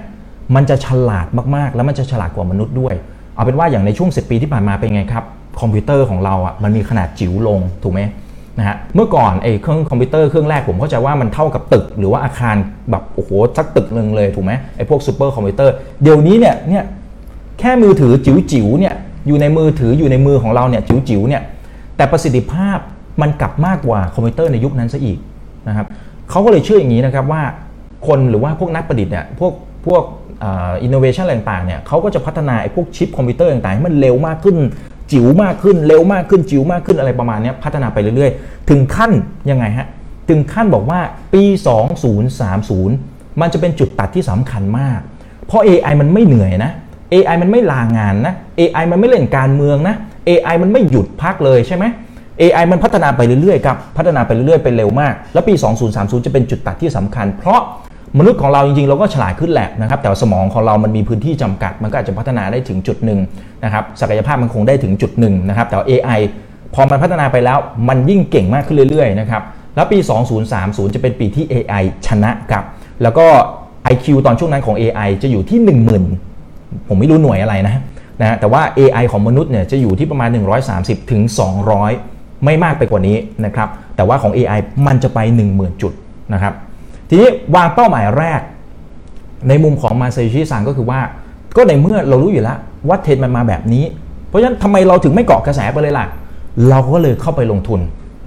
มันจะฉลาดมากๆ แล้วมันจะฉลาดกว่ามนุษย์ด้วย เอาเป็นว่าอย่างในช่วง 10 ปีที่ผ่านมาเป็นไงครับ คอมพิวเตอร์ของเราอะมันมีขนาดจิ๋วลงถูกไหมนะฮะเมื่อก่อนไอ้เครื่องคอมพิวเตอร์เครื่องแรกผมเข้าใจว่ามันเท่ากับตึก หรือว่าอาคารแบบโอ้โหสักตึกหนึ่งเลยถูกไหมไอ้พวกซูเปอร์คอมพิวเตอร์เดี๋ยวนี้เนี่ยเนี่ยแค่มือถือจิ๋วๆเนี่ยอยู่ในมือถืออยู่ในมือของเราเนี่ยจิ๋วๆเนี่ยแต่ประสิทธิภาพมันกลับมากกว่าคอมพิวเตอร์ในยุคนั้นซะอีกนะครับเขาก็เลยเชื่ออย่างนี้นะครับว่าคนหรือว่าพวกนักประดิษฐ์เนี่ยพวกพวกอินโนเวชันอะไรต่างๆเนี่ยเขาก็จะพัฒนาไอ้พวกชิปคอมพิวเตอร์ต่างๆให้มันเร็วมากขึ้น จิ๋วมากขึ้นเร็วมากขึ้นจิ๋วมากขึ้นอะไรประมาณนี้พัฒนาไปเรื่อยๆ ถึงขั้นยังไงฮะถึงขั้นบอกว่าปี 2030 มันจะเป็นจุดตัดที่สำคัญมาก เพราะ AI มันไม่เหนื่อยนะ AI มันไม่ลางานนะ AI มันไม่เล่นการเมืองนะ AI มันไม่หยุดพักเลยใช่ไหม AI มันพัฒนาไปเรื่อยๆครับพัฒนาไปเรื่อยๆไปเร็วมาก แล้วปี 2030 จะเป็นจุดตัดที่สำคัญ เพราะ มนุษย์ของเราจริงๆ เราก็ฉลาดขึ้นแหละนะครับ แต่สมองของเรามันมีพื้นที่จำกัด มันก็อาจจะพัฒนาได้ถึงจุดหนึ่งนะครับ ศักยภาพมันคงได้ถึงจุดหนึ่งนะครับ แต่ AI พอมันพัฒนาไปแล้วมันยิ่งเก่งมากขึ้นเรื่อยๆนะครับ แล้วปี 2030 จะเป็นปีที่ AI ชนะครับ แล้วก็ IQ ตอนช่วงนั้นของ AI จะอยู่ที่ 10,000 ผมไม่รู้หน่วยอะไรนะนะแต่ว่า AI ของมนุษย์เนี่ยจะอยู่ที่ประมาณ 130ถึง200 ไม่มากไปกว่านี้นะครับ แต่ว่าของ AI มันจะไป 10,000 จุดนะครับ ทีนี้วางเป้าหมายแรก ในมุมของมาเซชิซังก็คือว่า ก็ในเมื่อเรารู้อยู่แล้วว่าเทรนมันมาแบบนี้ เพราะฉะนั้นทำไมเราถึงไม่เกาะกระแสไปเลยล่ะ เราก็เลยเข้าไปลงทุน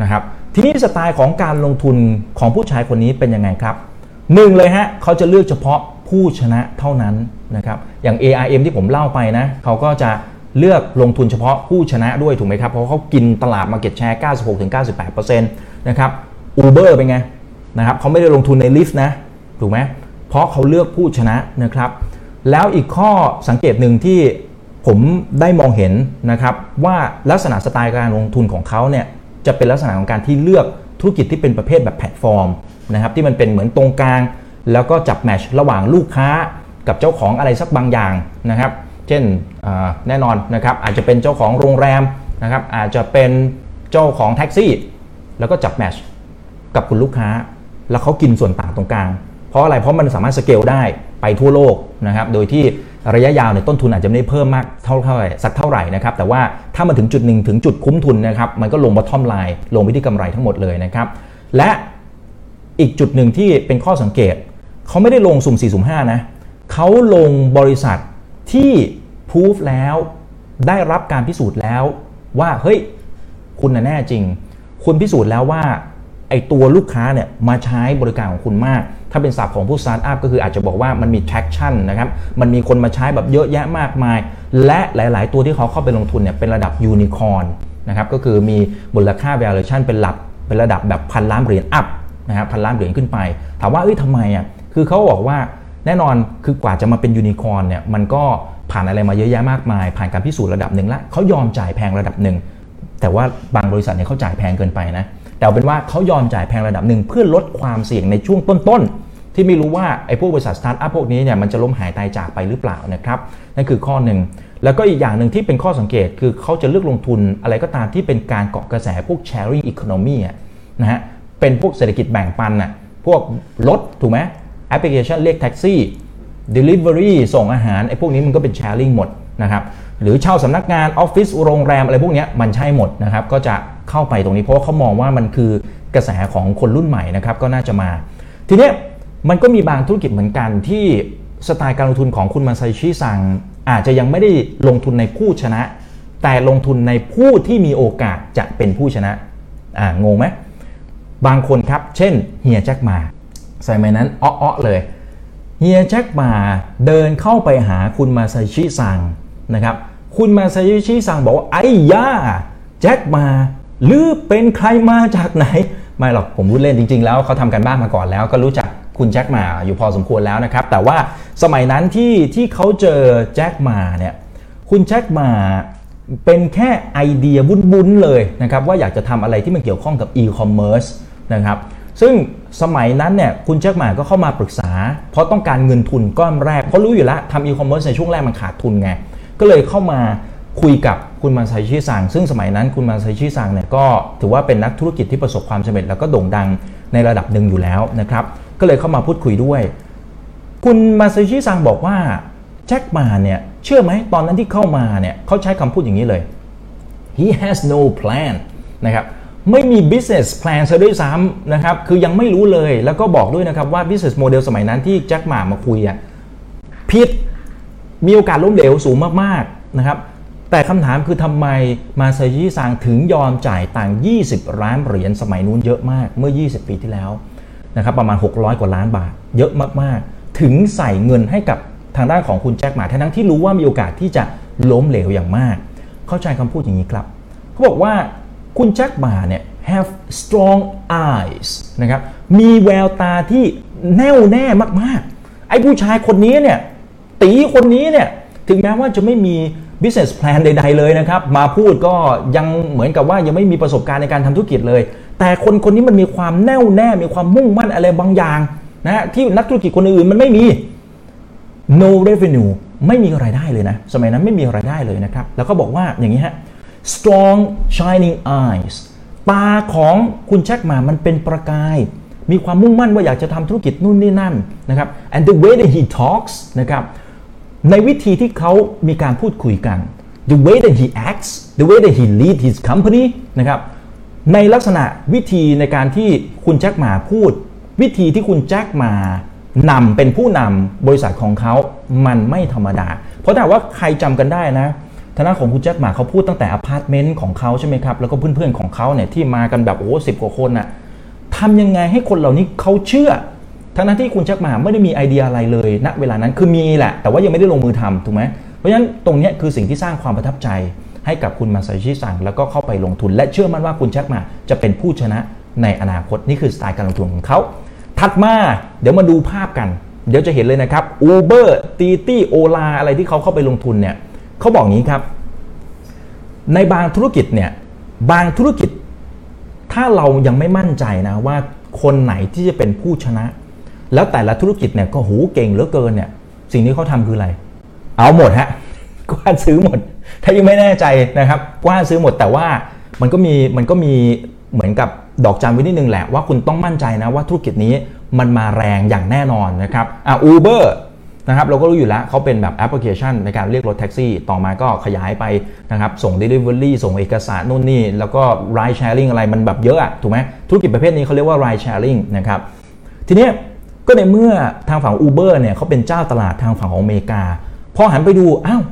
นะครับ ทีนี้สไตล์ของการลงทุนของผู้ชายคนนี้เป็นยังไงครับหนึ่งเลยฮะเขาจะเลือกเฉพาะผู้ชนะเท่านั้นนะครับอย่าง ARM ที่ผมเล่าไปนะเขาก็จะเลือกลงทุนเฉพาะผู้ชนะด้วยถูกไหมครับ เพราะเขากินตลาด Market Share 96-98%นะครับ Uber เป็นไง นะครับเขาไม่ได้ลงทุนในลิฟต์นะถูกไหมเพราะเขาเลือกผู้ชนะนะครับ แล้วอีกข้อสังเกตหนึ่งที่ผมได้มองเห็นนะครับว่าลักษณะสไตล์การลงทุนของเขาเนี่ยจะเป็นลักษณะของการที่เลือกธุรกิจที่เป็นประเภทแบบแพลตฟอร์มนะครับที่มันเป็นเหมือนตรงกลาง แล้วก็จับแมชระหว่างลูกค้ากับเจ้าของอะไรสักบางอย่างนะครับ เช่นแน่นอนนะครับอาจจะเป็นเจ้าของโรงแรมนะครับอาจจะเป็นเจ้าของแท็กซี่ แล้วก็จับแมชกับคุณลูกค้า แล้วเขากินส่วนต่างตรงกลาง เพราะอะไรเพราะมันสามารถสเกลได้ไปทั่วโลกนะครับโดยที่ระยะยาวเนี่ยต้นทุนอาจจะไม่ได้เพิ่มมากเท่าเท่าไหร่สักเท่าไหร่นะครับแต่ว่าถ้ามาถึงจุดหนึ่งถึงจุดคุ้มทุนนะครับมันก็ลงบอททอมไลน์ลงไปที่กำไรทั้งหมดเลยนะครับและอีกจุดหนึ่งที่เป็นข้อสังเกตเขาไม่ได้ลงสุ่ม4สุ่ม5นะเขาลงบริษัทที่พูฟแล้วได้รับการพิสูจน์แล้วว่าเฮ้ยคุณน่ะแน่จริง คุณพิสูจน์แล้วว่า อตัวลูกค้าเนี่ยมาใช้บริการของคุณมาก ถ้าเป็นศัพท์ของพวกสตาร์ทอัพก็คืออาจจะบอกว่ามันมี traction นะครับ มันมีคนมาใช้แบบเยอะแยะมากมาย และหลาย ๆ ตัวที่เขาเข้าไปลงทุนเนี่ยเป็นระดับยูนิคอร์นนะครับ ก็คือมีมูลค่า valuation เป็นหลัก เป็นระดับแบบพันล้านเหรียญ up นะครับพันล้านเหรียญขึ้นไป ถามว่าเอ้ยทำไมอะ คือเขาบอกว่าแน่นอนคือกว่าจะมาเป็นยูนิคอร์นเนี่ยมันก็ผ่านอะไรมาเยอะแยะมากมาย ผ่านการพิสูจน์ระดับหนึ่งละเขายอมจ่ายแพงระดับหนึ่งแต่ว่าบางบริษัทเนี่ยเขาจ่ายแพงเกินไปนะ แต่เป็นว่าเขายอมจ่ายแพงระดับหนึ่งเพื่อลดความเสี่ยงในช่วงต้นๆ ที่ไม่รู้ว่าไอ้พวกบริษัทสตาร์ทอัพพวกนี้เนี่ยมันจะล้มหายตายจากไปหรือเปล่านะครับนั่นคือข้อหนึ่งแล้วก็อีกอย่างหนึ่งที่เป็นข้อสังเกตคือเขาจะเลือกลงทุนอะไรก็ตามที่เป็นการเกาะกระแสพวก sharing economy นะฮะเป็นพวกเศรษฐกิจแบ่งปันน่ะพวกรถถูกไหมแอปพลิเคชันเรียกแท็กซี่ Delivery ส่งอาหารไอ้พวกนี้มันก็เป็น sharing หมดนะครับหรือเช่าสำนักงานออฟฟิศโรงแรมอะไรพวกนี้มันใช่หมดนะครับก็จะ เข้าไปตรงนี้เพราะเขามองว่ามันคือกระแสของคนรุ่นใหม่นะครับก็น่าจะมา ทีเนี้ยมันก็มีบางธุรกิจเหมือนกันที่สไตล์การลงทุนของคุณมาไซชิซังอาจจะยังไม่ได้ลงทุนในผู้ชนะ แต่ลงทุนในผู้ที่มีโอกาสจะเป็นผู้ชนะอ่างงไหมบางคนครับ เช่นเฮียแจ็คมาใส่ไมนั้นอ้อๆเลยเฮียแจ็คมาเดินเข้าไปหาคุณมาไซชิซังนะครับ คุณมาไซชิซังบอกว่าไอ้ย่าแจ็คมา หรือเป็นใครมาจากไหน ไม่หรอกผมพูดเล่นจริง ๆ แล้วเขาทำกันบ้านมาก่อนแล้ว ก็รู้จักคุณแจ็คมาอยู่พอสมควรแล้วนะครับ แต่ว่าสมัยนั้นที่ที่เขาเจอแจ็คมาเนี่ยคุณแจ็คมาเป็นแค่ไอเดียบุ้นๆเลยนะครับว่าอยากจะทำอะไรที่มันเกี่ยวข้องกับอีคอมเมิร์ซนะครับซึ่งสมัยนั้นเนี่ยคุณแจ็คหมาก็เข้ามาปรึกษา เพราะต้องการเงินทุนก้อนแรกเพราะรู้อยู่แล้วทำอีคอมเมิร์ซในช่วงแรกมันขาดทุนไง ก็เลยเข้ามาคุยกับ คุณมาไซชิซังซึ่งสมัยนั้นคุณมาไซชิซังเนี่ยก็ถือว่าเป็นนักธุรกิจที่ประสบความสำเร็จแล้วก็โด่งดังในระดับหนึ่งอยู่แล้วนะครับก็เลยเข้ามาพูดคุยด้วย คุณมาไซชิซังบอกว่าแจ็คมาเนี่ยเชื่อไหมตอนนั้นที่เข้ามาเนี่ยเขาใช้คำพูดอย่างนี้เลย he has no plan นะครับไม่มี business plan ซะด้วยซ้ำนะครับคือยังไม่รู้เลยแล้วก็บอกด้วยนะครับว่า business model สมัยนั้นที่แจ็คหมามาคุยอะผิดมีโอกาสล้มเหลวสูงมากๆนะครับ แต่คำถามคือทำไมมาซาชิซังถึงยอมจ่ายตัง20 ล้านเหรียญสมัยนู้นเยอะมากเมื่อ 20 ปีที่แล้วนะครับประมาณ 600 กว่าล้านบาท เยอะมากๆ ถึงใส่เงินให้กับทางด้านของคุณแจ็คหมาทั้งที่รู้ว่ามีโอกาสที่จะล้มเหลวอย่างมาก เข้าใจคำพูดอย่างนี้ครับเขาบอกว่าคุณแจ็คหมาเนี่ย have strong eyes นะครับมีแววตาที่แน่วแน่มากๆ ไอ้ผู้ชายคนนี้เนี่ยตีคนนี้เนี่ยถึงแม้ว่าจะไม่มี business plan ใด ๆ เลยนะครับ มาพูดก็ยังเหมือนกับว่ายังไม่มีประสบการณ์ในการทำธุรกิจเลย แต่คนคนนี้มันมีความแน่วแน่มีความมุ่งมั่นอะไรบางอย่างนะที่นักธุรกิจคนอื่นมันไม่มี no revenue ไม่มีรายได้เลยนะ สมัยนั้นไม่มีรายได้เลยนะครับ แล้วก็บอกว่าอย่างนี้ฮะ strong shining eyes ตาของคุณแจ็คหมามันเป็นประกาย มีความมุ่งมั่นว่าอยากจะทำธุรกิจนู่นนี่นั่นนะครับ and the way that he talks นะครับ ในวิธีที่เขามีการพูดคุยกัน the way that he acts the way that he lead his company นะครับในลักษณะวิธีในการที่คุณแจ็คหมาพูด วิธีที่คุณแจ็คหม่านำเป็นผู้นำบริษัทของเขามันไม่ธรรมดา เพราะถ้าว่าใครจำกันได้นะทางด้านของคุณแจ็คหม่าเขาพูดตั้งแต่อพาร์ตเมนต์ของเขาใช่ไหมครับ แล้วก็เพื่อนๆของเขาเนี่ยที่มากันแบบโอ้สิบกว่าคนน่ะทำยังไงให้คนเหล่านี้เขาเชื่อ ทั้งนั้นที่คุณแจ็คหมาไม่ได้มีไอเดียอะไรเลยณเวลานั้นคือมีแหละ แต่ว่ายังไม่ได้ลงมือทำถูกไหมเพราะฉะนั้นตรงนี้คือสิ่งที่สร้างความประทับใจ ให้กับคุณมาซาโยชิซังแล้วก็เข้าไปลงทุน และเชื่อมั่นว่าคุณแจ็คหม่าจะเป็นผู้ชนะในอนาคตนี่คือสไตล์การลงทุนของเขาถัดมาเดี๋ยวมาดูภาพกัน เดี๋ยวจะเห็นเลยนะครับ Uber ตีตี้โอลาอะไรที่เขาเข้าไปลงทุนเนี่ยเขาบอกงี้ครับ ในบางธุรกิจเนี่ยบางธุรกิจ ถ้าเรายังไม่มั่นใจนะว่าคนไหนที่จะเป็นผู้ชนะ แล้วแต่ละธุรกิจเนี่ยก็หูเก่งเหลือเกินเนี่ย สิ่งที่เขาทำคืออะไร เอาหมดฮะกว้านซื้อหมด ถ้ายังไม่แน่ใจนะครับกว้านซื้อหมดแต่ว่ามันก็มีมันก็มีเหมือนกับดอกจันไว้นิดนึงแหละว่าคุณต้องมั่นใจนะว่าธุรกิจนี้มันมาแรงอย่างแน่นอนนะครับอะอูเบอร์นะครับเราก็รู้อยู่แล้วเขาเป็นแบบแอปพลิเคชันในการเรียกรถแท็กซี่ ต่อมาก็ขยายไปนะครับส่ง Delivery ส่งเอกสารนู่นนี่ แล้วก็ Ride Sharing อะไรมันแบบเยอะอะถูกไหมธุรกิจประเภทนี้เขาเรียกว่า Ride Sharing นะครับทีนี้ ก็ในเมื่อทางฝั่ง Uber เนี่ยเขาเป็นเจ้าตลาดทางฝั่งของอเมริกา พอหันไปดูอ้าว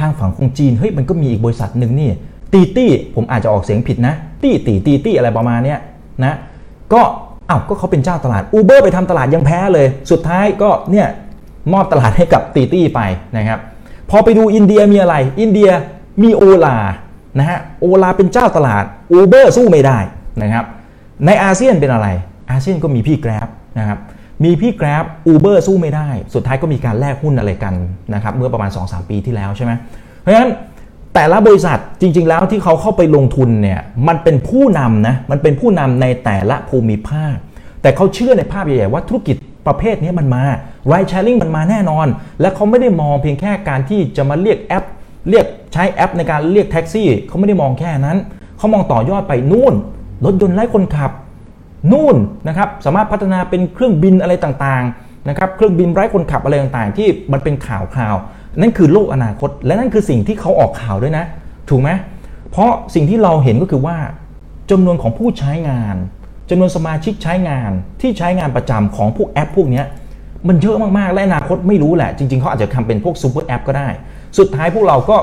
ทางฝั่งของจีนเฮ้ยมันก็มีอีกบริษัทหนึ่งนี่ตีตี้ผมอาจจะออกเสียงผิดนะตี้ตีตีตี้อะไรประมาณเนี้ยนะก็อ้าวก็เขาเป็นเจ้าตลาด Uber ไปทำตลาดยังแพ้เลย สุดท้ายก็เนี่ยมอบตลาดให้กับตีตี้ไปนะครับพอไปดูอินเดียมีอะไร อินเดียมีโอลานะฮะโอลาเป็นเจ้าตลาด Uber สู้ไม่ได้นะครับในอาเซียนเป็นอะไร อาเซียนก็มีพี่แกร็บนะครับ มีพี่แกร็บอูเบอร์สู้ไม่ได้ สุดท้ายก็มีการแลกหุ้นอะไรกันนะครับเมื่อประมาณ 2-3 ปีที่แล้วใช่ไหมเพราะฉะนั้นแต่ละบริษัทจริง ๆ แล้วที่เขาเข้าไปลงทุนเนี่ยมันเป็นผู้นำนะมันเป็นผู้นำในแต่ละภูมิภาค แต่เขาเชื่อในภาพใหญ่ๆว่าธุรกิจประเภทนี้มันมา ride sharing มันมาแน่นอน และเขาไม่ได้มองเพียงแค่การที่จะมาเรียกแอป เรียกใช้แอปในการเรียกแท็กซี่เขาไม่ได้มองแค่นั้น เขามองต่อยอดไปนู่นรถยนต์ไร้คนขับ นู่นนะครับสามารถพัฒนาเป็นเครื่องบินอะไรต่างๆนะครับเครื่องบินไร้คนขับอะไรต่างๆ ที่มันเป็นข่าวข่าว นั่นคือโลกอนาคต และนั่นคือสิ่งที่เขาออกข่าวด้วยนะ ถูกไหมเพราะสิ่งที่เราเห็นก็คือว่าจำนวนของผู้ใช้งานจำนวนสมาชิกใช้งานที่ใช้งานประจำของพวกแอป พวกนี้มันเยอะมากๆและอนาคตไม่รู้แหละ จริงๆเขาอาจจะทำเป็นพวกซูเปอร์แอปก็ได้ สุดท้ายพวกเราก็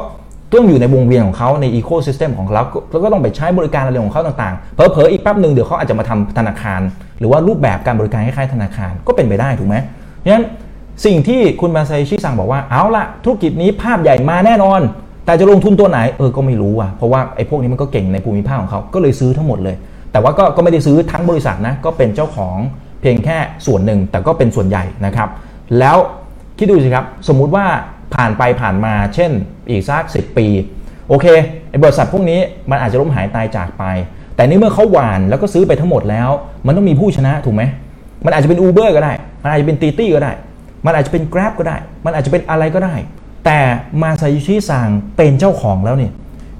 ต้องอยู่ในวงเวียนของเขาในอีโคซิสเต็มของเขาแล้วก็ต้องไปใช้บริการอะไรของเขาต่างๆ เผลอๆอีกแป๊บหนึ่งเดี๋ยวเขาอาจจะมาทำธนาคาร หรือว่ารูปแบบการบริการคล้ายๆธนาคารก็เป็นไปได้ถูกไหมเพราะฉะนั้นสิ่งที่คุณมาไซชิสั่งบอกว่าเอาละธุรกิจนี้ภาพใหญ่มาแน่นอน แต่จะลงทุนตัวไหนเออก็ไม่รู้ว่ะเพราะว่าไอ้พวกนี้มันก็เก่งในภูมิภาคของเขาก็เลยซื้อทั้งหมดเลย แต่ว่าก็ก็ไม่ได้ซื้อทั้งบริษัทนะก็เป็นเจ้าของเพียงแค่ส่วนหนึ่งแต่ก็เป็นส่วนใหญ่นะครับ แล้วคิดดูสิครับสมมุติว่า ผ่านไปผ่านมาเช่นอีกสักสิปี โอเคไอ้บริษัทพวกนี้มันอาจจะล้มหายตายจากไป แต่นี่เมื่อเขาหวานแล้วก็ซื้อไปทั้งหมดแล้ว มันต้องมีผู้ชนะถูกไหมมันอาจจะเป็น Uber ก็ได้ มันอาจจะเป็นตีตี้ก็ได้ มันอาจจะเป็น Grab ก็ได้ มันอาจจะเป็นอะไรก็ได้ แต่มาซายุชิซังเป็นเจ้าของแล้วเนี่ย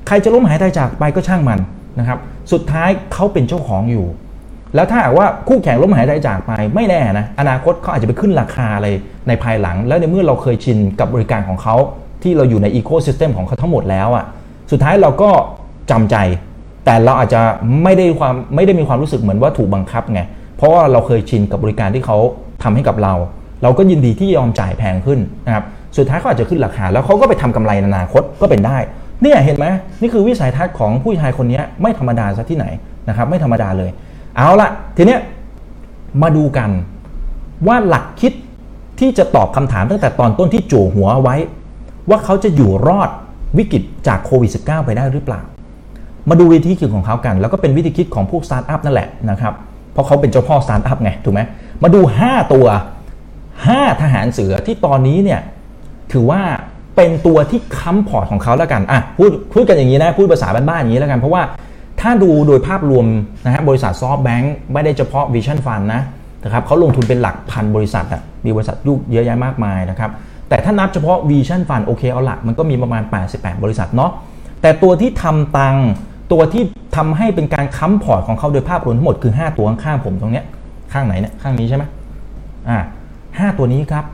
ใครจะล้มหายตายจากไปก็ช่างมันนะครับ สุดท้ายเขาเป็นเจ้าของอยู่ แล้วถ้าหากว่าคู่แข่งล้มหายใจจากไปไม่แน่นะอนาคตเขาอาจจะไปขึ้นราคาอะไรในภายหลัง แล้วในเมื่อเราเคยชินกับบริการของเขาที่เราอยู่ในอีโคซิสเต็มของเขาทั้งหมดแล้วอะ่ะสุดท้ายเราก็จำใจ แต่เราอาจจะไม่ได้ความไม่ได้มีความรู้สึกเหมือนว่าถูกบังคับไงเพราะว่าเราเคยชินกับบริการที่เขาทำให้กับเรา เราก็ยินดีที่ยอมจ่ายแพงขึ้นนะครับสุดท้ายเขาอาจจะขึ้นราคา แล้วเขาก็ไปทำกำไรในอนาคตก็เป็นได้เนี่ยเห็นไหมนี่คือวิสัยทัศน์ของผู้ชายคนนี้ไม่ธรรมดาซะที่ไหนนะครับไม่ธรรมดาเลย เอาละทีเนี้ยมาดูกันว่าหลักคิดที่จะตอบคำถามตั้งแต่ตอนต้นที่จู่หัวไว้ ว่าเขาจะอยู่รอดวิกฤตจากโควิด -19 ไปได้หรือเปล่า มาดูวิธีคิดของเขากัน แล้วก็เป็นวิธีคิดของพวกสตาร์ทอัพนั่นแหละนะครับ เพราะเขาเป็นเจ้าพ่อสตาร์ทอัพไงถูกไหมมาดู 5 ตัว 5 ทหารเสือที่ตอนนี้เนี่ยถือว่าเป็นตัวที่ค้ำพอร์ตของเขาแล้วกันอะพูดพูดกันอย่างนี้นะพูดภาษาบ้านๆอย่างนี้แล้วกันเพราะว่า ถ้าดูโดยภาพรวมนะฮะบริษัทซอฟต์แบงค์ไม่ได้เฉพาะ Vision Fund นะนะครับเขาลงทุนเป็นหลักพันบริษัทอะมีบริษัทลูกเยอะแยะมากมายนะครับแต่ถ้านับเฉพาะ Vision Fund โอเคเอาหลักมันก็มีประมาณ 88 บริษัทเนาะแต่ตัวที่ทำตังตัวที่ทำให้เป็นการค้ำพอร์ตของเขาโดยภาพรวมทั้งหมดคือ 5 ตัวข้างผมตรงเนี้ยข้างไหนเนี่ยข้างนี้ใช่ไหมอ่าห้าตัวนี้ครับ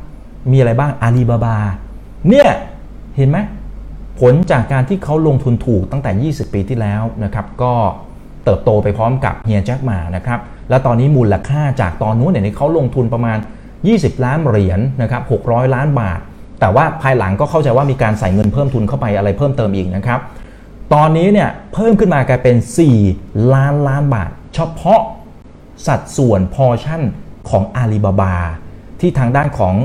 มีอะไรบ้างอาลีบาบาเนี่ยเห็นไหม ผลจากการที่เขาลงทุนถูกตั้งแต่ 20 ปีที่แล้วนะครับก็เติบโตไปพร้อมกับเฮียแจ็คมานะครับแล้วตอนนี้มูลค่าจากตอนนู้นเนี่ยเขาลงทุนประมาณ 20 ล้านเหรียญนนะครับ600 ล้านบาท แต่ว่าภายหลังก็เข้าใจว่ามีการใส่เงินเพิ่มทุนเข้าไปอะไรเพิ่มเติมอีกนะครับตอนนี้เนี่ยเพิ่มขึ้นมากลายเป็น 4 ล้านล้านบาท เฉพาะสัดส่วนพอชั่นของอาลีบาบาที่ทางด้านของ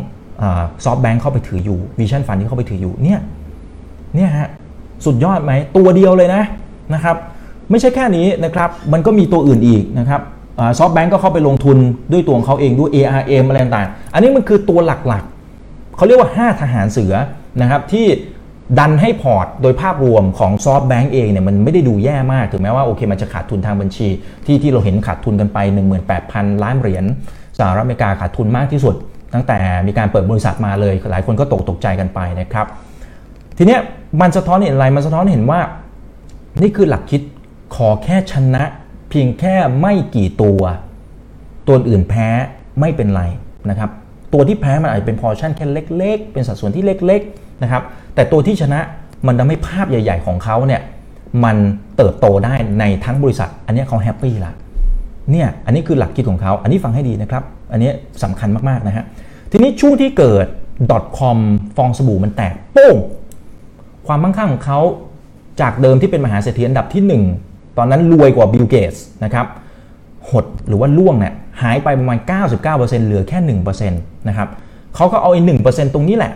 ซอฟต์แบงค์เข้าไปถืออยู่ Vision Fund ที่เข้าไปถืออยู่เนี่ย เนี่ยฮะสุดยอดไหมตัวเดียวเลยนะนะครับไม่ใช่แค่นี้นะครับมันก็มีตัวอื่นอีกนะครับซอฟต์แบงก์ก็เข้าไปลงทุนด้วยตัวของเขาเองด้วย ARM อะไรต่างๆ อันนี้มันคือตัวหลักๆ เขาเรียกว่า 5 ทหารเสือนะครับที่ดันให้พอร์ตโดยภาพรวมของซอฟต์แบงก์เองเนี่ยมันไม่ได้ดูแย่มาก ถึงแม้ว่าโอเคมันจะขาดทุนทางบัญชี ที่ที่เราเห็นขาดทุนกันไป 18,000 ล้านเหรียญสหรัฐอเมริกาขาดทุนมากที่สุด ตั้งแต่มีการเปิดบริษัทมาเลย หลายคนก็ตกตกใจกันไปนะครับ ทีเนี้ยมันสะท้อนเห็นอะไร มันสะท้อนเห็นว่า นี่คือหลักคิดขอแค่ชนะ เพียงแค่ไม่กี่ตัว ตัวอื่นแพ้ไม่เป็นไรนะครับ ตัวที่แพ้มันอาจจะเป็นพอชั่นแค่เล็ก ๆ เป็นสัดส่วนที่เล็กๆนะครับ แต่ตัวที่ชนะมันทำให้ภาพใหญ่ ๆ ของเขาเนี่ยมันเติบโตได้ในทั้งบริษัท อันนี้เขา happy ละเนี่ยอันนี้คือหลักคิดของเขา อันนี้ฟังให้ดีนะครับ อันนี้สำคัญมากๆนะฮะทีนี้ช่วงที่เกิด .com ฟองสบู่มันแตกโป้ง ความมั่งคั่งของเขาจากเดิมที่เป็นมหาเศรษฐีอันดับที่ 1 ตอนนั้นรวยกว่าบิลเกตส์นะครับหดหรือว่าร่วงเนี่ยหายไปประมาณ 99%เหลือแค่ 1%นะครับเขาก็เอาไอ้ตรงนี้แหละ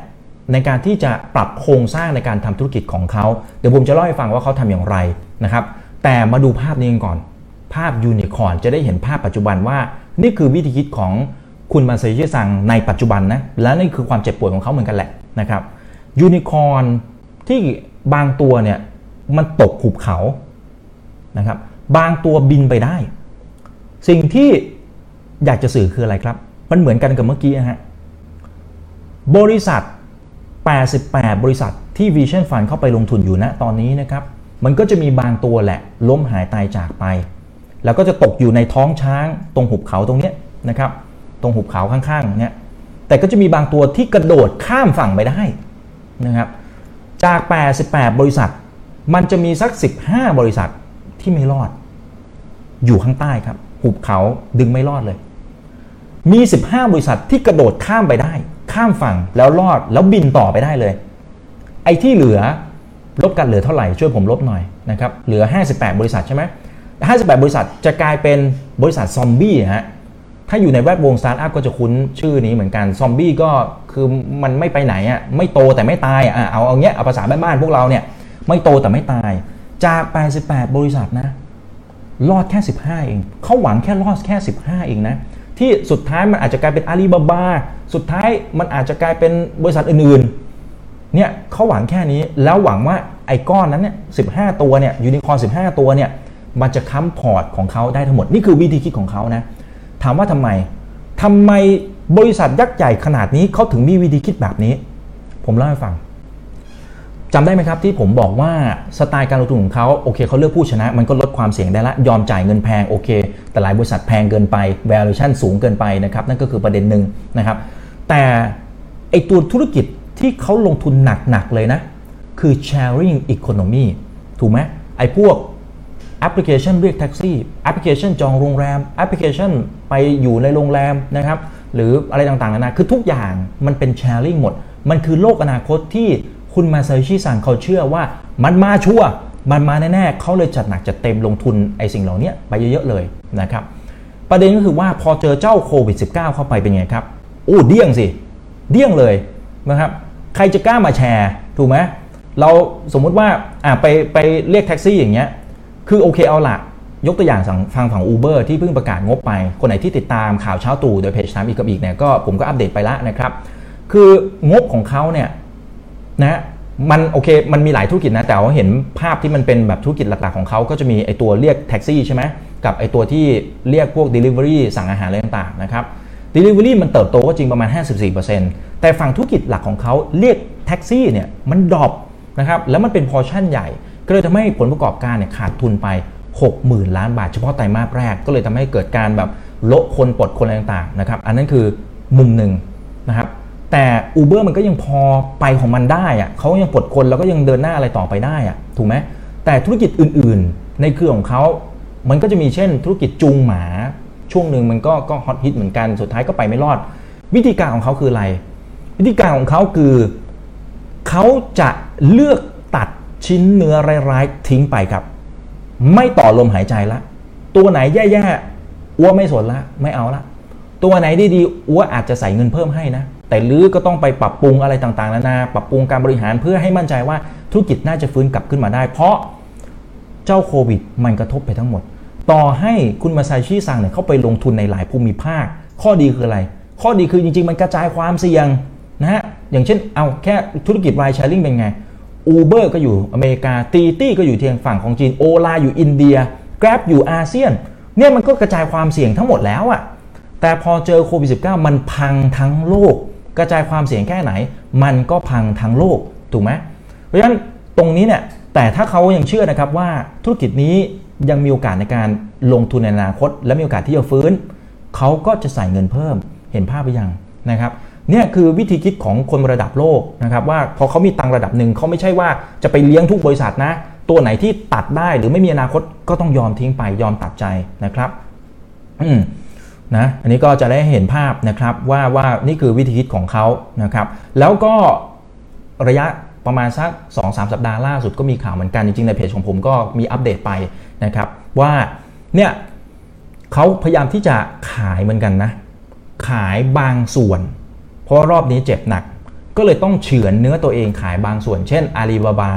ในการที่จะปรับโครงสร้างในการทำธุรกิจของเขา เดี๋ยวผมจะเล่าให้ฟังว่าเขาทำอย่างไรนะครับแต่มาดูภาพนี้กันก่อน ภาพยูนิคอร์นจะได้เห็นภาพปัจจุบันว่า นี่คือวิธีคิดของคุณมาเซชิซังในปัจจุบันนะและนี่คือความเจ็บปวดของเขาเหมือนกันแหละนะครับยูนิคอร์น ที่บางตัวเนี่ยมันตกหุบเขานะครับ บางตัวบินไปได้ สิ่งที่อยากจะสื่อคืออะไรครับ มันเหมือนกันกับเมื่อกี้นะฮะบริษัท 88 บริษัทที่ Vision Fund เข้าไปลงทุนอยู่ณตอนนี้นะครับ มันก็จะมีบางตัวแหละล้มหายตายจากไป แล้วก็จะตกอยู่ในท้องช้างตรงหุบเขาตรงนี้นะครับ ตรงหุบเขาข้างๆเนี่ยแต่ก็จะมีบางตัวที่กระโดดข้ามฝั่งไปได้นะครับ จาก 88 บริษัท มันจะมีสัก 15 บริษัทที่ไม่รอด อยู่ข้างใต้ครับ หุบเขาดึงไม่รอดเลย มี 15 บริษัทที่กระโดดข้ามไปได้ ข้ามฝั่งแล้วรอดแล้วบินต่อไปได้เลย ไอ้ที่เหลือลบกันเหลือเท่าไหร่ช่วยผมลบหน่อยนะครับ เหลือ 58 บริษัทใช่ไหม58 บริษัทจะกลายเป็นบริษัทซอมบี้ฮะ ถ้าอยู่ในแวดวงสตาร์ทอัพก็จะคุ้นชื่อนี้เหมือนกัน ซอมบี้ก็ คือมันไม่ไปไหนอะไม่โตแต่ไม่ตายอะเอาเอาเงี้ยเอาภาษาบ้านๆพวกเราเนี่ยไม่โตแต่ไม่ตาย จาก 88 บริษัทนะรอดแค่ 15 เองเขาหวังแค่รอดแค่ 15 เองนะที่สุดท้ายมันอาจจะกลายเป็นอาลีบาบาสุดท้ายมันอาจจะกลายเป็นบริษัทอื่นๆเนี่ยเขาหวังแค่นี้แล้วหวังว่าไอ้ก้อนนั้นเนี่ย15ตัวเนี่ยยูนิคอร์น15ตัวเนี่ยมันจะค้ำพอร์ตของเขาได้ทั้งหมด นี่คือวิธีคิดของเขานะถามว่าทำไมทำไม บริษัทยักษ์ใหญ่ขนาดนี้เขาถึงมีวิธีคิดแบบนี้ ผมเล่าให้ฟังจำได้ไหมครับที่ผมบอกว่าสไตล์การลงทุนของเขาโอเคเขาเลือกผู้ชนะมันก็ลดความเสี่ยงได้ละยอมจ่ายเงินแพงโอเค แต่หลายบริษัทแพงเกินไป valuation สูงเกินไปนะครับนั่นก็คือประเด็นหนึ่งนะครับ แต่ไอตัวธุรกิจที่เขาลงทุนหนักๆเลยนะ คือ sharing economy ถูกไหมไอพวกแอปพลิเคชันเรียกแท็กซี่แอปพลิเคชันจองโรงแรมแอปพลิเคชันไปอยู่ในโรงแรมนะครับ หรืออะไรต่างๆนานาคือทุกอย่างมันเป็นแชร์ลิงหมด มันคือโลกอนาคตที่คุณมาซาชิซังเขาเชื่อว่ามันมาชัวร์มันมาแน่ๆเขาเลยจัดหนักจัดเต็มลงทุนไอ้สิ่งเหล่านี้ไปเยอะๆเลยนะครับประเด็นก็คือว่าพอเจอเจ้าโควิด -19 เข้าไปเป็นไงครับโอ้เดี้ยงสิเดี้ยงเลยนะครับใครจะกล้ามาแชร์ถูกไหมเราสมมุติว่าอ่าไปไปเรียกแท็กซี่อย่างเงี้ยคือโอเคเอาละ ยกตัวอย่างฟังฝั่ง Uber ที่เพิ่งประกาศงบไป คนไหนที่ติดตามข่าวเช้าตรู่โดยเพจถามอีกกับอิกเนี่ยก็ผมก็อัปเดตไปแล้วนะครับ คืองบของเขาเนี่ยนะมันโอเคมันมีหลายธุรกิจนะแต่ว่าเห็นภาพที่มันเป็นแบบธุรกิจหลักๆของเขาก็จะมีไอตัวเรียกแท็กซี่ใช่ไหมกับไอตัวที่เรียกพวก Delivery สั่งอาหารอะไรต่างๆนะครับ Delivery มันเติบโตก็จริงประมาณ 54%แต่ฝั่งธุรกิจหลักของเขาเรียกแท็กซี่เนี่ยมัน dropนะครับแล้วมันเป็น portion ใหญ่ ก็เลยทำให้ผลประกอบการเนี่ยขาดทุนไป 60,000 ล้านบาทเฉพาะไตรมาสแรก ก็เลยทำให้เกิดการแบบโละคนปลดคนอะไรต่างๆนะครับ อันนั้นคือมุมหนึ่งนะครับ แต่ Uber มันก็ยังพอไปของมันได้อะเขายังปลดคนแล้วก็ยังเดินหน้าอะไรต่อไปได้อะถูกไหมแต่ธุรกิจอื่นๆ ในเครือของเขา มันก็จะมีเช่น ธุรกิจจูงหมา ช่วงหนึ่งมันก็ก็ฮอตฮิตเหมือนกันสุดท้ายก็ไปไม่รอด วิธีการของเขาคืออะไร วิธีการของเขาคือเขาจะเลือกตัดชิ้นเนื้อร้ายๆทิ้งไปครับ ไม่ต่อลมหายใจละ ตัวไหนแย่ๆอ้วไม่สนละ ไม่เอาละ ตัวไหนดีๆอ้วอาจจะใส่เงินเพิ่มให้นะ แต่ลือก็ต้องไปปรับปรุงอะไรต่างๆนานา ปรับปรุงการบริหารเพื่อให้มั่นใจว่าธุรกิจน่าจะฟื้นกลับขึ้นมาได้ เพราะเจ้าโควิดมันกระทบไปทั้งหมด ต่อให้คุณมาซาชิซังเนี่ยเข้าไปลงทุนในหลายภูมิภาค ข้อดีคืออะไร ข้อดีคือจริงๆ มันกระจายความเสี่ยงนะฮะ อย่างเช่น เอาแค่ธุรกิจรายแชร์ลิงเป็นไง Uber ก็อยู่อเมริกาตีตี้ก็อยู่เทียงฝั่งของจีนโอลาอยู่อินเดีย Grab อยู่อาเซียน เนี่ยมันก็กระจายความเสี่ยงทั้งหมดแล้วอะแต่พอเจอโควิด -19 มันพังทั้งโลก กระจายความเสี่ยงแค่ไหน มันก็พังทั้งโลกถูกไหมเพราะฉะนั้นตรงนี้เนี่ยแต่ถ้าเขายังเชื่อนะครับว่าธุรกิจนี้ยังมีโอกาสในการลงทุนในอนาคต และมีโอกาสที่จะฟื้น เขาก็จะใส่เงินเพิ่มเห็นภาพไปยังนะครับ เนี่ยคือวิธีคิดของคนระดับโลกนะครับว่าพอเขามีตังระดับหนึ่งเขาไม่ใช่ว่าจะไปเลี้ยงทุกบริษัทนะ ตัวไหนที่ตัดได้หรือไม่มีอนาคตก็ต้องยอมทิ้งไปยอมตัดใจนะครับอืมนะอันนี้ก็จะได้เห็นภาพนะครับว่าว่านี่คือวิธีคิดของเขานะครับ แล้วก็ระยะประมาณสัก2-3สัปดาห์ล่าสุดก็มีข่าวเหมือนกันจริงๆในเพจของผมก็มีอัปเดตไปนะครับ ว่าเนี่ยเขาพยายามที่จะขายเหมือนกันนะ ขายบางส่วน เพราะรอบนี้เจ็บหนัก ก็เลยต้องเฉือนเนื้อตัวเองขายบางส่วน เช่นอาลีบาบา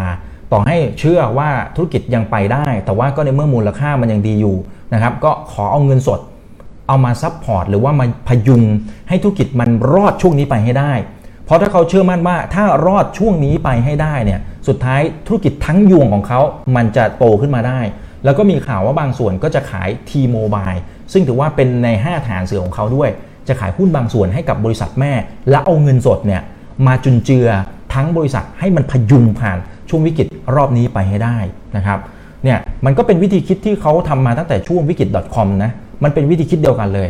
ต่อให้เชื่อว่าธุรกิจยังไปได้ แต่ว่าก็ในเมื่อมูลค่ามันยังดีอยู่นะครับ ก็ขอเอาเงินสด เอามา support หรือว่ามาพยุงให้ธุรกิจมันรอดช่วงนี้ไปให้ได้ เพราะถ้าเขาเชื่อมั่นว่าถ้ารอดช่วงนี้ไปให้ได้เนี่ยสุดท้ายธุรกิจทั้งยวงของเขามันจะโตขึ้นมาได้ แล้วก็มีข่าวว่าบางส่วนก็จะขาย T-Mobile ซึ่งถือว่าเป็นใน 5 ฐานเสือของเขาด้วย จะขายหุ้นบางส่วนให้กับบริษัทแม่ และเอาเงินสดเนี่ยมาจุนเจือทั้งบริษัทให้มันพยุงผ่านช่วงวิกฤตรอบนี้ไปให้ได้นะครับเนี่ยมันก็เป็นวิธีคิดที่เขาทำมาตั้งแต่ช่วงวิกฤต .com นะมันเป็นวิธีคิดเดียวกันเลย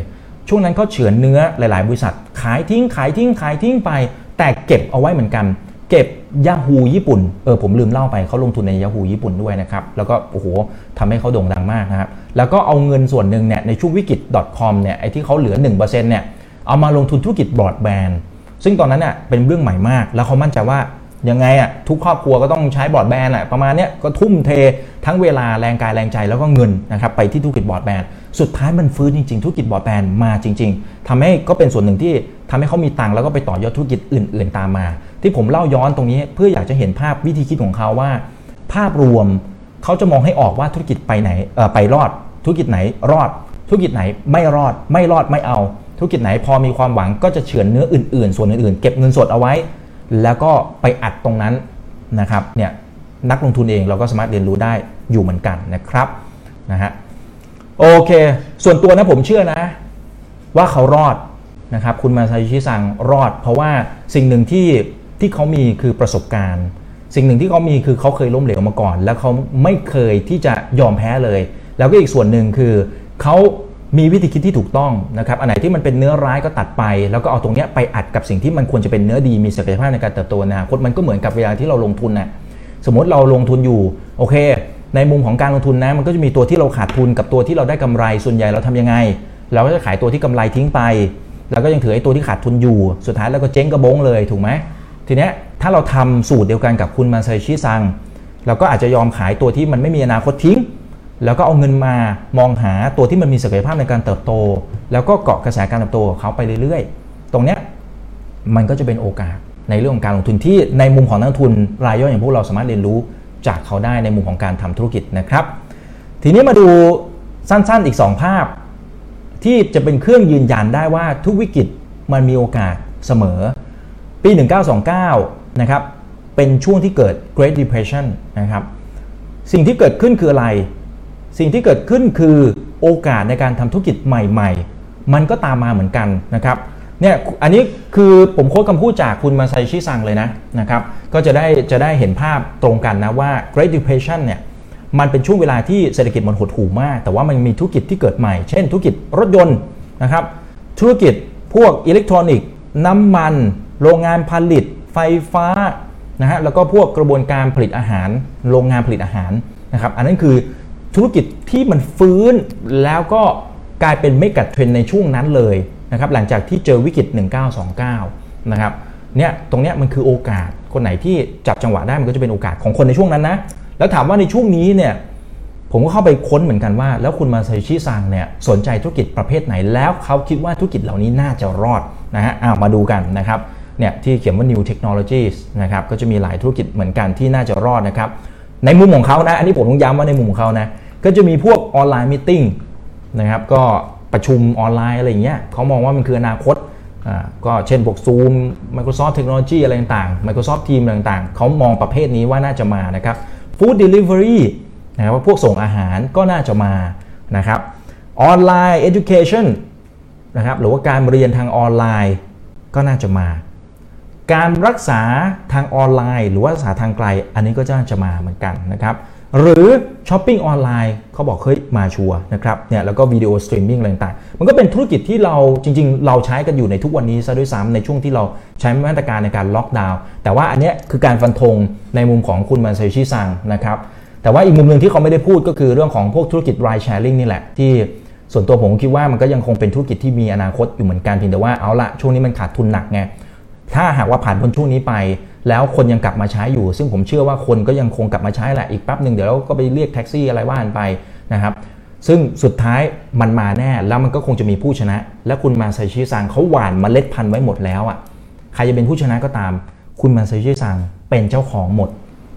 ช่วงนั้นเขาเฉือนเนื้อหลาย ๆ บริษัท ขายทิ้งขายทิ้งขายทิ้งไป แต่เก็บเอาไว้เหมือนกัน เก็บยาฮูญี่ปุ่น เออผมลืมเล่าไปเขาลงทุนในยาฮูญี่ปุ่นด้วยนะครับ แล้วก็โอ้โหทำให้เขาโด่งดังมากนะครับ แล้วก็เอาเงินส่วนหนึ่งเนี่ยในช่วงวิกฤต .com เนี่ยไอ้ที่เขาเหลือ 1%เนี่ยเอามาลงทุนธุรกิจบรอดแบนด์ซึ่งตอนนั้นเนี่ยเป็นเรื่องใหม่มาก แล้วเขามั่นใจว่า ยังไงอะทุกครอบครัวก็ต้องใช้บอร์ดแบนด์อะประมาณเนี้ยก็ทุ่มเททั้งเวลาแรงกายแรงใจแล้วก็เงินนะครับไปที่ธุรกิจบอร์ดแบนสุดท้ายมันฟื้นจริงๆธุรกิจบอร์ดแบนมาจริง ๆทำให้ก็เป็นส่วนหนึ่งที่ทำให้เขามีตังค์แล้วก็ไปต่อยอดธุรกิจอื่น ๆ ตามมา ที่ผมเล่าย้อนตรงนี้เพื่ออยากจะเห็นภาพวิธีคิดของเขาว่า ภาพรวมเขาจะมองให้ออกว่าธุรกิจไปไหนไปรอด ธุรกิจไหนรอด ธุรกิจไหนไม่รอด ไม่รอดไม่เอา ธุรกิจไหนพอมีความหวังก็จะเฉือนเนื้ออื่นๆ ส่วนอื่นๆ เก็บเงินสดเอาไว้ แล้วก็ไปอัดตรงนั้นนะครับเนี่ยนักลงทุนเองเราก็สามารถเรียนรู้ได้อยู่เหมือนกันนะครับนะฮะโอเค ส่วนตัวนะผมเชื่อนะ ว่าเขารอดนะครับคุณมาซาชิซังรอด เพราะว่าสิ่งหนึ่งที่ที่เขามีคือประสบการณ์ สิ่งหนึ่งที่เขามีคือเขาเคยล้มเหลวมาก่อน แล้วเขาไม่เคยที่จะยอมแพ้เลย แล้วก็อีกส่วนหนึ่งคือเขา มีวิธีคิดที่ถูกต้องนะครับอันไหนที่มันเป็นเนื้อร้ายก็ตัดไป แล้วก็เอาตรงนี้ไปอัดกับสิ่งที่มันควรจะเป็นเนื้อดีมีศักยภาพในการเติบโตนะคตมันก็เหมือนกับเวลาที่เราลงทุนนะ่ะสมมติเราลงทุนอยู่โอเค ในมุมของการลงทุนนะมันก็จะมีตัวที่เราขาดทุนกับตัวที่เราได้กำไรส่วนใหญ่เราทำยังไง เราก็จะขายตัวที่กำไรทิ้งไป แล้วก็ยังถือไอ้ตัวที่ขาดทุนอยู่ สุดท้ายแล้วก็เจ๊งกระบงเลยถูกไหมทีเนี้ยถ้าเราทำสูตรเดียวกันกับคุณมาซาชิซังเราก็อาจจะยอมขายตัวที่มันไม่มีอนาคตทิ้ง แล้วก็เอาเงินมามองหาตัวที่มันมีศักยภาพในการเติบโต แล้วก็เกาะกระแสการเติบโตของเขาไปเรื่อยๆ ตรงเนี้ยมันก็จะเป็นโอกาสในเรื่องของการลงทุนที่ในมุมของนักทุนรายย่อยอย่างพวกเราสามารถเรียนรู้จากเขาได้ในมุมของการทำธุรกิจนะครับ ทีนี้มาดูสั้นๆอีก 2 ภาพ ที่จะเป็นเครื่องยืนยันได้ว่าทุกวิกฤตมันมีโอกาสเสมอ ปี 1929 นะครับเป็นช่วงที่เกิด Great Depression นะครับสิ่งที่เกิดขึ้นคืออะไร สิ่งที่เกิดขึ้นคือโอกาสในการทำธุรกิจใหม่ ๆ มันก็ตามมาเหมือนกันนะครับเนี่ยอันนี้คือผมโค้ดคำพูดจากคุณมาไซชิซังเลยนะนะครับก็จะได้จะได้เห็นภาพตรงกันนะว่า Great Depression เนี่ยมันเป็นช่วงเวลาที่เศรษฐกิจมันหดหู่มาก แต่ว่ามันมีธุรกิจที่เกิดใหม่ เช่น ธุรกิจรถยนต์นะครับธุรกิจพวกอิเล็กทรอนิกส์ น้ำมัน โรงงานผลิต ไฟฟ้านะฮะแล้วก็พวกกระบวนการผลิตอาหาร โรงงานผลิตอาหารนะครับอันนั้นคือ ธุรกิจที่มันฟื้นแล้วก็กลายเป็นไม่กัดเทรนในช่วงนั้นเลยนะครับหลังจากที่เจอวิกฤต 1929 นะครับเนี่ยตรงเนี้ยมันคือโอกาสคนไหนที่จับจังหวะได้มันก็จะเป็นโอกาสของคนในช่วงนั้นนะแล้วถามว่าในช่วงนี้เนี่ยผมก็เข้าไปค้นเหมือนกันว่า แล้วคุณมาซาชิซังเนี่ยสนใจธุรกิจประเภทไหน แล้วเขาคิดว่าธุรกิจเหล่านี้น่าจะรอดนะฮะอ้าวมาดูกันนะครับเนี่ยที่เขียนว่า new technologies นะครับก็จะมีหลายธุรกิจเหมือนกันที่น่าจะรอดนะครับในมุมของเขานะ อันนี้ผมต้องย้ำว่าในมุมของเขานะ ก็จะมีพวกออนไลน์มิ팅นะครับก็ประชุมออนไลน์อะไรอย่างเงี้ยเขามองว่ามันคืออนาคตก็เช่นพวก Zoom Microsoft Technology อะไรต่างๆ Microsoft Teams ต่างๆ เขามองประเภทนี้ว่าน่าจะมานะครับ Food Delivery นะครับว่าพวกส่งอาหารก็น่าจะมานะครับออนไลน์ Education นะครับหรือว่าการเรียนทางออนไลน์ก็น่าจะมา การรักษาทางออนไลน์ หรือว่ารักษาทางไกล อันนี้ก็น่าจะมาเหมือนกันนะครับ หรือช้อปปิ้งออนไลน์เขาบอกเฮ้ยมาชัวร์นะครับเนี่ยแล้วก็วิดีโอสตรีมมิ่งอะไรต่างๆ มันก็เป็นธุรกิจที่เราจริง ๆ เราใช้กันอยู่ในทุกวันนี้ซะด้วยซ้ำในช่วงที่เราใช้มาตรการในการล็อกดาวน์แต่ว่าอันนี้คือการฟันธงในมุมของคุณมาซาโยชิซังนะครับแต่ว่าอีกมุมหนึ่งที่เขาไม่ได้พูดก็คือเรื่องของพวกธุรกิจ ride sharing นี่แหละที่ส่วนตัวผมคิดว่ามันก็ยังคงเป็นธุรกิจที่มีอนาคตอยู่เหมือนกันเพียงแต่ว่าเอาละช่วงนี้มันขาดทุนหนักไงถ้าหากว่าผ่านพ้นช่วงนี้ไป แล้วคนยังกลับมาใช้อยู่ ซึ่งผมเชื่อว่าคนก็ยังคงกลับมาใช้แหละอีกแป๊บหนึ่งเดี๋ยวเราก็ไปเรียกแท็กซี่อะไรว่านไปนะครับซึ่งสุดท้ายมันมาแน่แล้วมันก็คงจะมีผู้ชนะ และคุณมาไซชิซังเขาหว่านมเมล็ดพันธุ์ไว้หมดแล้วอะใครจะเป็นผู้ชนะก็ตาม คุณมาไซชิซังเป็นเจ้าของหมด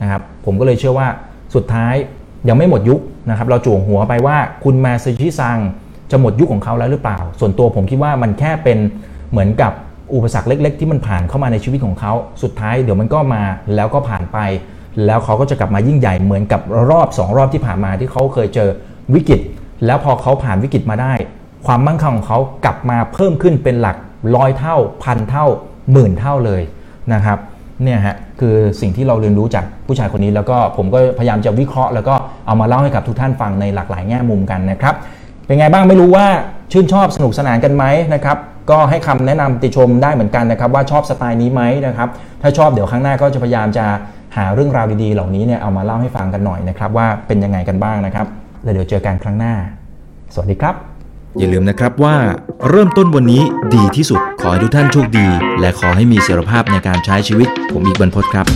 นะครับผมก็เลยเชื่อว่าสุดท้ายยังไม่หมดยุคนะครับเราจ่วงหัวไปว่าคุณมาซชิซังจะหมดยุคของเขาแล้วหรือเปล่า ส่วนตัวผมคิดว่ามันแค่เป็นเหมือนกับ อุปสรรคเล็ก ๆ ที่มันผ่านเข้ามาในชีวิตของเขาสุดท้ายเดี๋ยวมันก็มาแล้วก็ผ่านไป แล้วเขาก็จะกลับมายิ่งใหญ่เหมือนกับรอบ2รอบที่ผ่านมาที่เขาเคยเจอวิกฤต แล้วพอเขาผ่านวิกฤตมาได้ ความมั่งคั่งของเขากลับมาเพิ่มขึ้นเป็นหลักร้อยเท่าพันเท่าหมื่นเท่าเลยนะครับเนี่ยฮะคือสิ่งที่เราเรียนรู้จากผู้ชายคนนี้แล้วก็ผมก็พยายามจะวิเคราะห์แล้วก็เอามาเล่าให้กับทุกท่านฟังในหลากหลายแง่มุมกันนะครับเป็นไงบ้างไม่รู้ว่าชื่นชอบสนุกสนานกันไหมนะครับ ก็ให้คำแนะนำติชมได้เหมือนกันนะครับ ว่าชอบสไตล์นี้ไหมนะครับ ถ้าชอบเดี๋ยวครั้งหน้าก็จะพยายามจะหาเรื่องราวดีๆ เหล่านี้เนี่ยเอามาเล่าให้ฟังกันหน่อยนะครับ ว่าเป็นยังไงกันบ้างนะครับแล้วเดี๋ยวเจอกันครั้งหน้า สวัสดีครับ อย่าลืมนะครับว่าเริ่มต้นวันนี้ดีที่สุด ขอให้ทุกท่านโชคดี และขอให้มีเสรีภาพในการใช้ชีวิต ผมอีกบรรพตครับ